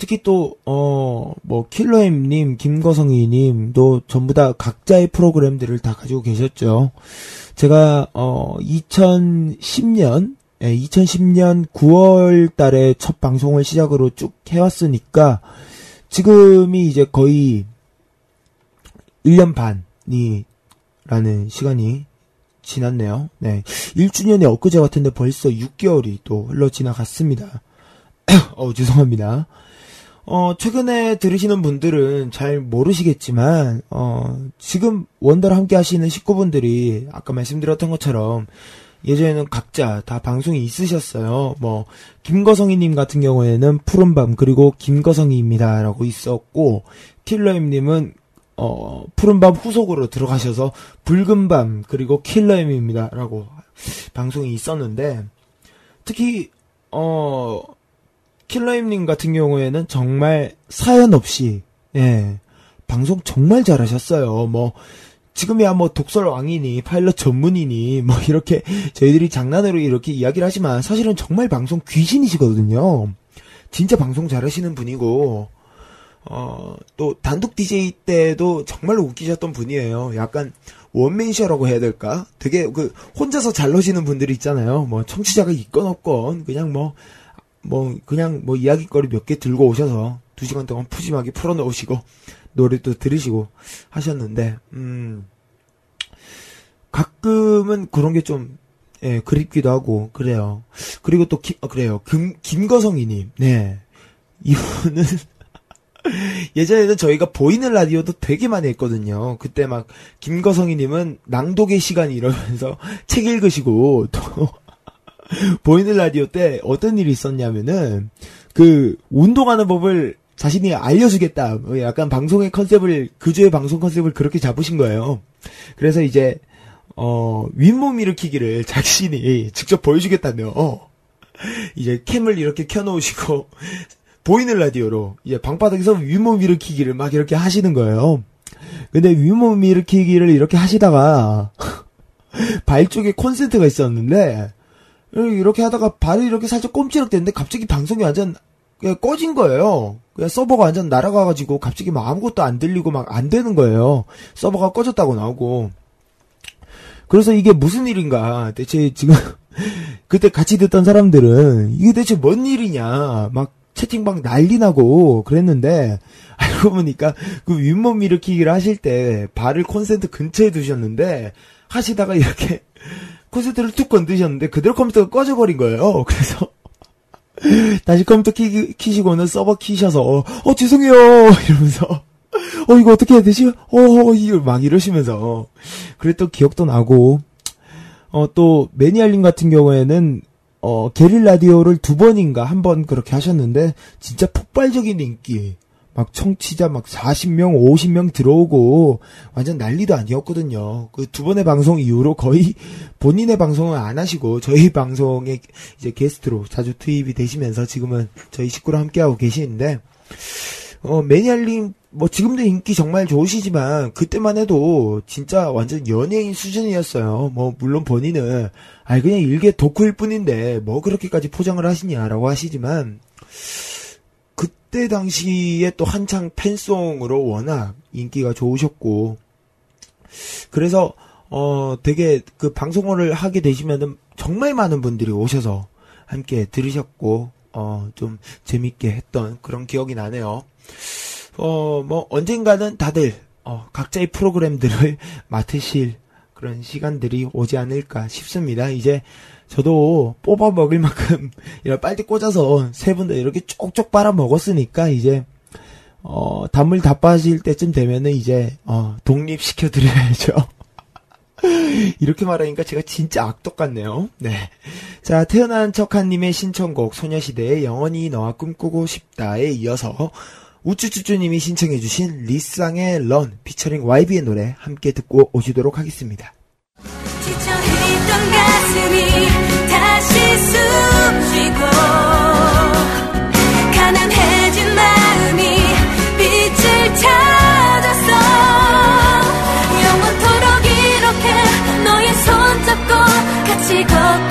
특히 또, 어, 뭐, 킬러엠님, 김거성이님 도 전부 다 각자의 프로그램들을 다 가지고 계셨죠. 제가, 어, 2010년, 예, 2010년 9월 달에 첫 방송을 시작으로 쭉 해왔으니까, 지금이 이제 거의 1년 반이, 라는 시간이 지났네요. 네. 1주년이 엊그제 같은데 벌써 6개월이 또 흘러 지나갔습니다. 어, 죄송합니다. 어, 최근에 들으시는 분들은 잘 모르시겠지만, 어, 지금 원더를 함께 하시는 식구분들이 아까 말씀드렸던 것처럼 예전에는 각자 다 방송이 있으셨어요. 뭐, 김거성이님 같은 경우에는 푸른밤, 그리고 김거성이입니다라고 있었고, 킬러임님은 어, 푸른밤 후속으로 들어가셔서 붉은밤, 그리고 킬러임입니다라고 방송이 있었는데, 특히, 어, 킬러임님 같은 경우에는 정말 사연 없이, 예, 방송 정말 잘하셨어요. 뭐, 지금이야 뭐 독설 왕이니 파일럿 전문이니 뭐 이렇게 저희들이 장난으로 이렇게 이야기를 하지만 사실은 정말 방송 귀신이시거든요. 진짜 방송 잘하시는 분이고 어, 또 단독 DJ 때도 정말 웃기셨던 분이에요. 약간 원맨쇼라고 해야 될까? 되게 그 혼자서 잘 노시는 분들이 있잖아요. 뭐 청취자가 있건 없건 그냥 뭐 뭐 그냥 뭐 이야기거리 몇 개 들고 오셔서 두 시간 동안 푸짐하게 풀어놓으시고 노래도 들으시고 하셨는데 음 가끔은 그런 게 좀 예, 그립기도 하고 그래요. 그리고 또 기, 어, 그래요. 김 김거성이님, 네 이분은 예전에는 저희가 보이는 라디오도 되게 많이 했거든요. 그때 막 김거성이님은 낭독의 시간 이러면서 책 읽으시고 또 보이는 라디오 때 어떤 일이 있었냐면은 그 운동하는 법을 자신이 알려주겠다. 뭐 약간 방송의 컨셉을 그 주의 방송 컨셉을 그렇게 잡으신 거예요. 그래서 이제 어 윗몸 일으키기를 자신이 직접 보여주겠다며 이제 캠을 이렇게 켜놓으시고 보이는 라디오로 이제 방바닥에서 윗몸 일으키기를 막 이렇게 하시는 거예요. 근데 윗몸 일으키기를 이렇게 하시다가 발 쪽에 콘센트가 있었는데 이렇게 하다가 발이 이렇게 살짝 꼼지락대는데 갑자기 방송이 완전 그냥 꺼진 거예요. 그냥 서버가 완전 날아가가지고 갑자기 막 아무것도 안 들리고 막 안 되는 거예요. 서버가 꺼졌다고 나오고. 그래서 이게 무슨 일인가. 대체 지금 그때 같이 듣던 사람들은 이게 대체 뭔 일이냐. 막 채팅방 난리 나고 그랬는데 알고 보니까 그 윗몸 일으키기를 하실 때 발을 콘센트 근처에 두셨는데 하시다가 이렇게 콘센트를 툭 건드셨는데 그대로 컴퓨터가 꺼져버린 거예요. 그래서 다시 컴퓨터 키, 키시고는 서버 키셔서 어, 어 죄송해요 이러면서 어 이거 어떻게 해야 되지? 어 이걸 막 이러시면서 그랬던 기억도 나고 어 또 매니알님 같은 경우에는 어 게릴 라디오를 두 번인가 한 번 그렇게 하셨는데 진짜 폭발적인 인기 막 청취자 막 40명, 50명 들어오고 완전 난리도 아니었거든요. 그 두 번의 방송 이후로 거의 본인의 방송은 안 하시고 저희 방송에 이제 게스트로 자주 투입이 되시면서 지금은 저희 식구랑 함께하고 계시는데 어 매니알님 뭐 지금도 인기 정말 좋으시지만 그때만 해도 진짜 완전 연예인 수준이었어요. 뭐 물론 본인은 아 그냥 일개 덕후일 뿐인데 뭐 그렇게까지 포장을 하시냐라고 하시지만 그때 당시에 또 한창 팬송으로 워낙 인기가 좋으셨고 그래서 어 되게 그 방송을 하게 되시면은 정말 많은 분들이 오셔서 함께 들으셨고 어 좀 재밌게 했던 그런 기억이 나네요. 어 뭐 언젠가는 다들 어 각자의 프로그램들을 맡으실 그런 시간들이 오지 않을까 싶습니다. 이제 저도 뽑아 먹을 만큼 이런 빨대 꽂아서 세 분다 이렇게 쪽쪽 빨아 먹었으니까 이제 어 단물 다 빠질 때쯤 되면은 이제 어 독립시켜 드려야죠. 이렇게 말하니까 제가 진짜 악덕 같네요. 네. 자, 태어난 척한님의 신청곡 소녀시대의 영원히 너와 꿈꾸고 싶다에 이어서 우쭈쭈쭈님이 신청해주신 리쌍의 런 피처링 YB의 노래 함께 듣고 오시도록 하겠습니다. 지쳐있던 가슴이 같이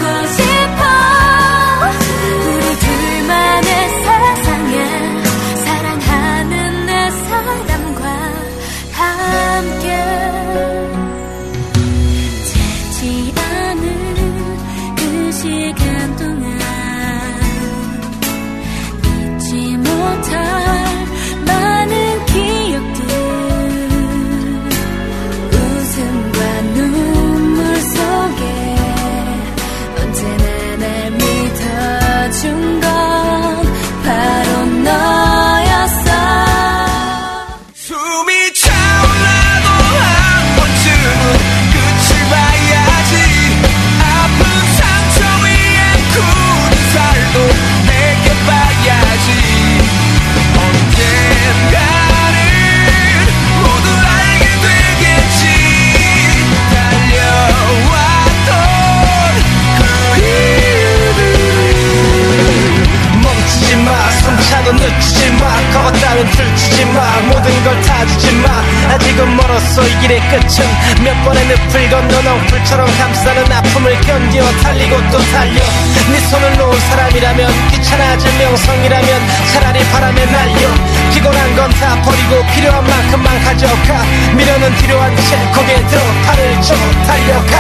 끝은 몇 번의 늪을 건너 넝풀처럼 감싸는 아픔을 견디어 달리고 또 달려. 네 손을 놓은 사람이라면 귀찮아질 명성이라면 차라리 바람에 날려. 피곤한 건 다 버리고 필요한 만큼만 가져가. 미련은 뒤로 한채 거기에 들어 팔을 쳐 달려가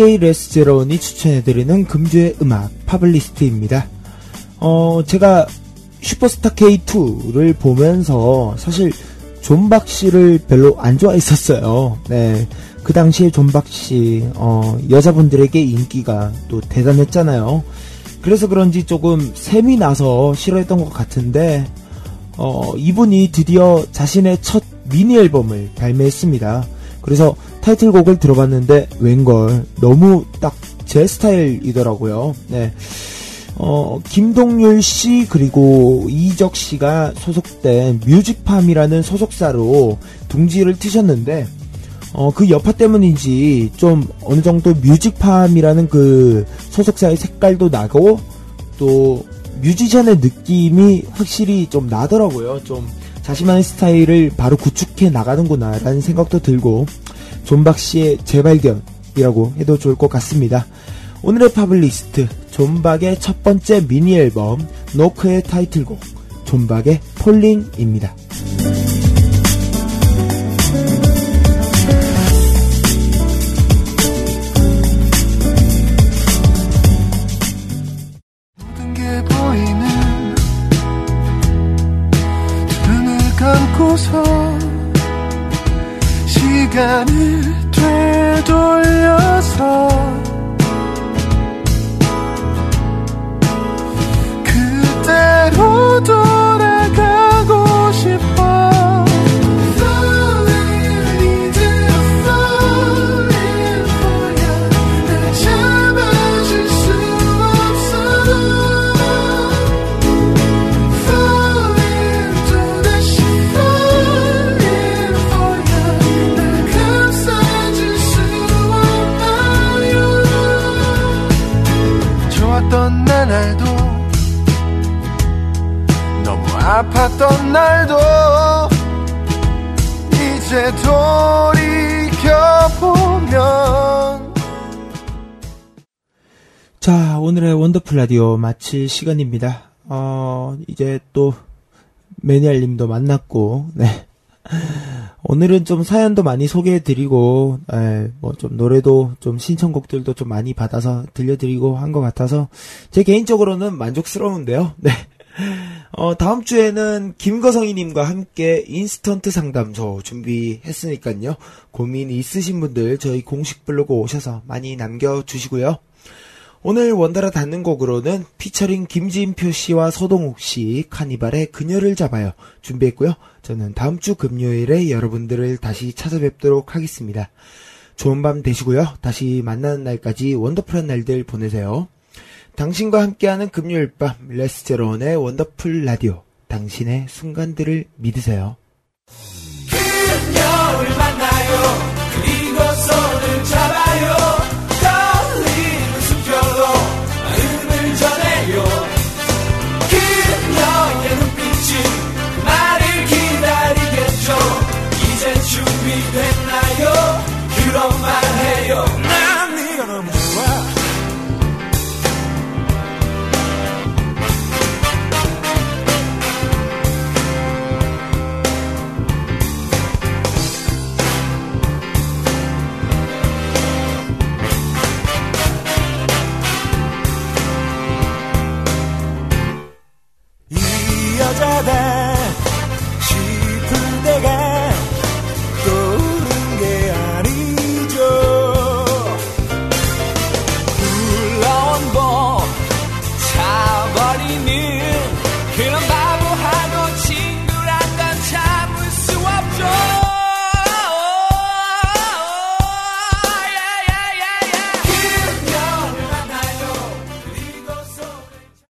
DJ 레스제런이 추천해드리는 금주의 음악 파블리스트입니다. 어, 제가 슈퍼스타 K2를 보면서 사실 존박 씨를 별로 안 좋아했었어요. 네. 그 당시에 존박 씨, 어, 여자분들에게 인기가 또 대단했잖아요. 그래서 그런지 조금 샘이 나서 싫어했던 것 같은데, 어, 이분이 드디어 자신의 첫 미니 앨범을 발매했습니다. 그래서 타이틀곡을 들어봤는데 웬걸 너무 딱 제 스타일이더라고요. 네. 어, 김동률 씨 그리고 이적 씨가 소속된 뮤직팜이라는 소속사로 둥지를 트셨는데 어, 그 여파 때문인지 좀 어느 정도 뮤직팜이라는 그 소속사의 색깔도 나고 또 뮤지션의 느낌이 확실히 좀 나더라고요. 좀 자신만의 스타일을 바로 구축해 나가는구나라는 생각도 들고 존박 씨의 재발견이라고 해도 좋을 것 같습니다. 오늘의 파블리스트 존박의 첫 번째 미니 앨범 Knock의 타이틀곡 존박의 Falling입니다. 라디오 마칠 시간입니다. 어, 이제 또 매니알 님도 만났고, 네. 오늘은 좀 사연도 많이 소개해드리고, 뭐좀 노래도 좀 신청곡들도 좀 많이 받아서 들려드리고 한 것 같아서, 제 개인적으로는 만족스러운데요. 네. 어, 다음 주에는 김거성이님과 함께 인스턴트 상담소 준비했으니까요. 고민 있으신 분들 저희 공식 블로그 오셔서 많이 남겨주시고요. 오늘 원달아 닿는 곡으로는 피처링 김진표 씨와 서동욱 씨 카니발의 그녀를 잡아요 준비했고요. 저는 다음 주 금요일에 여러분들을 다시 찾아뵙도록 하겠습니다. 좋은 밤 되시고요. 다시 만나는 날까지 원더풀한 날들 보내세요. 당신과 함께하는 금요일 밤 레스제론의 원더풀 라디오 당신의 순간들을 믿으세요. 그녀를 만나요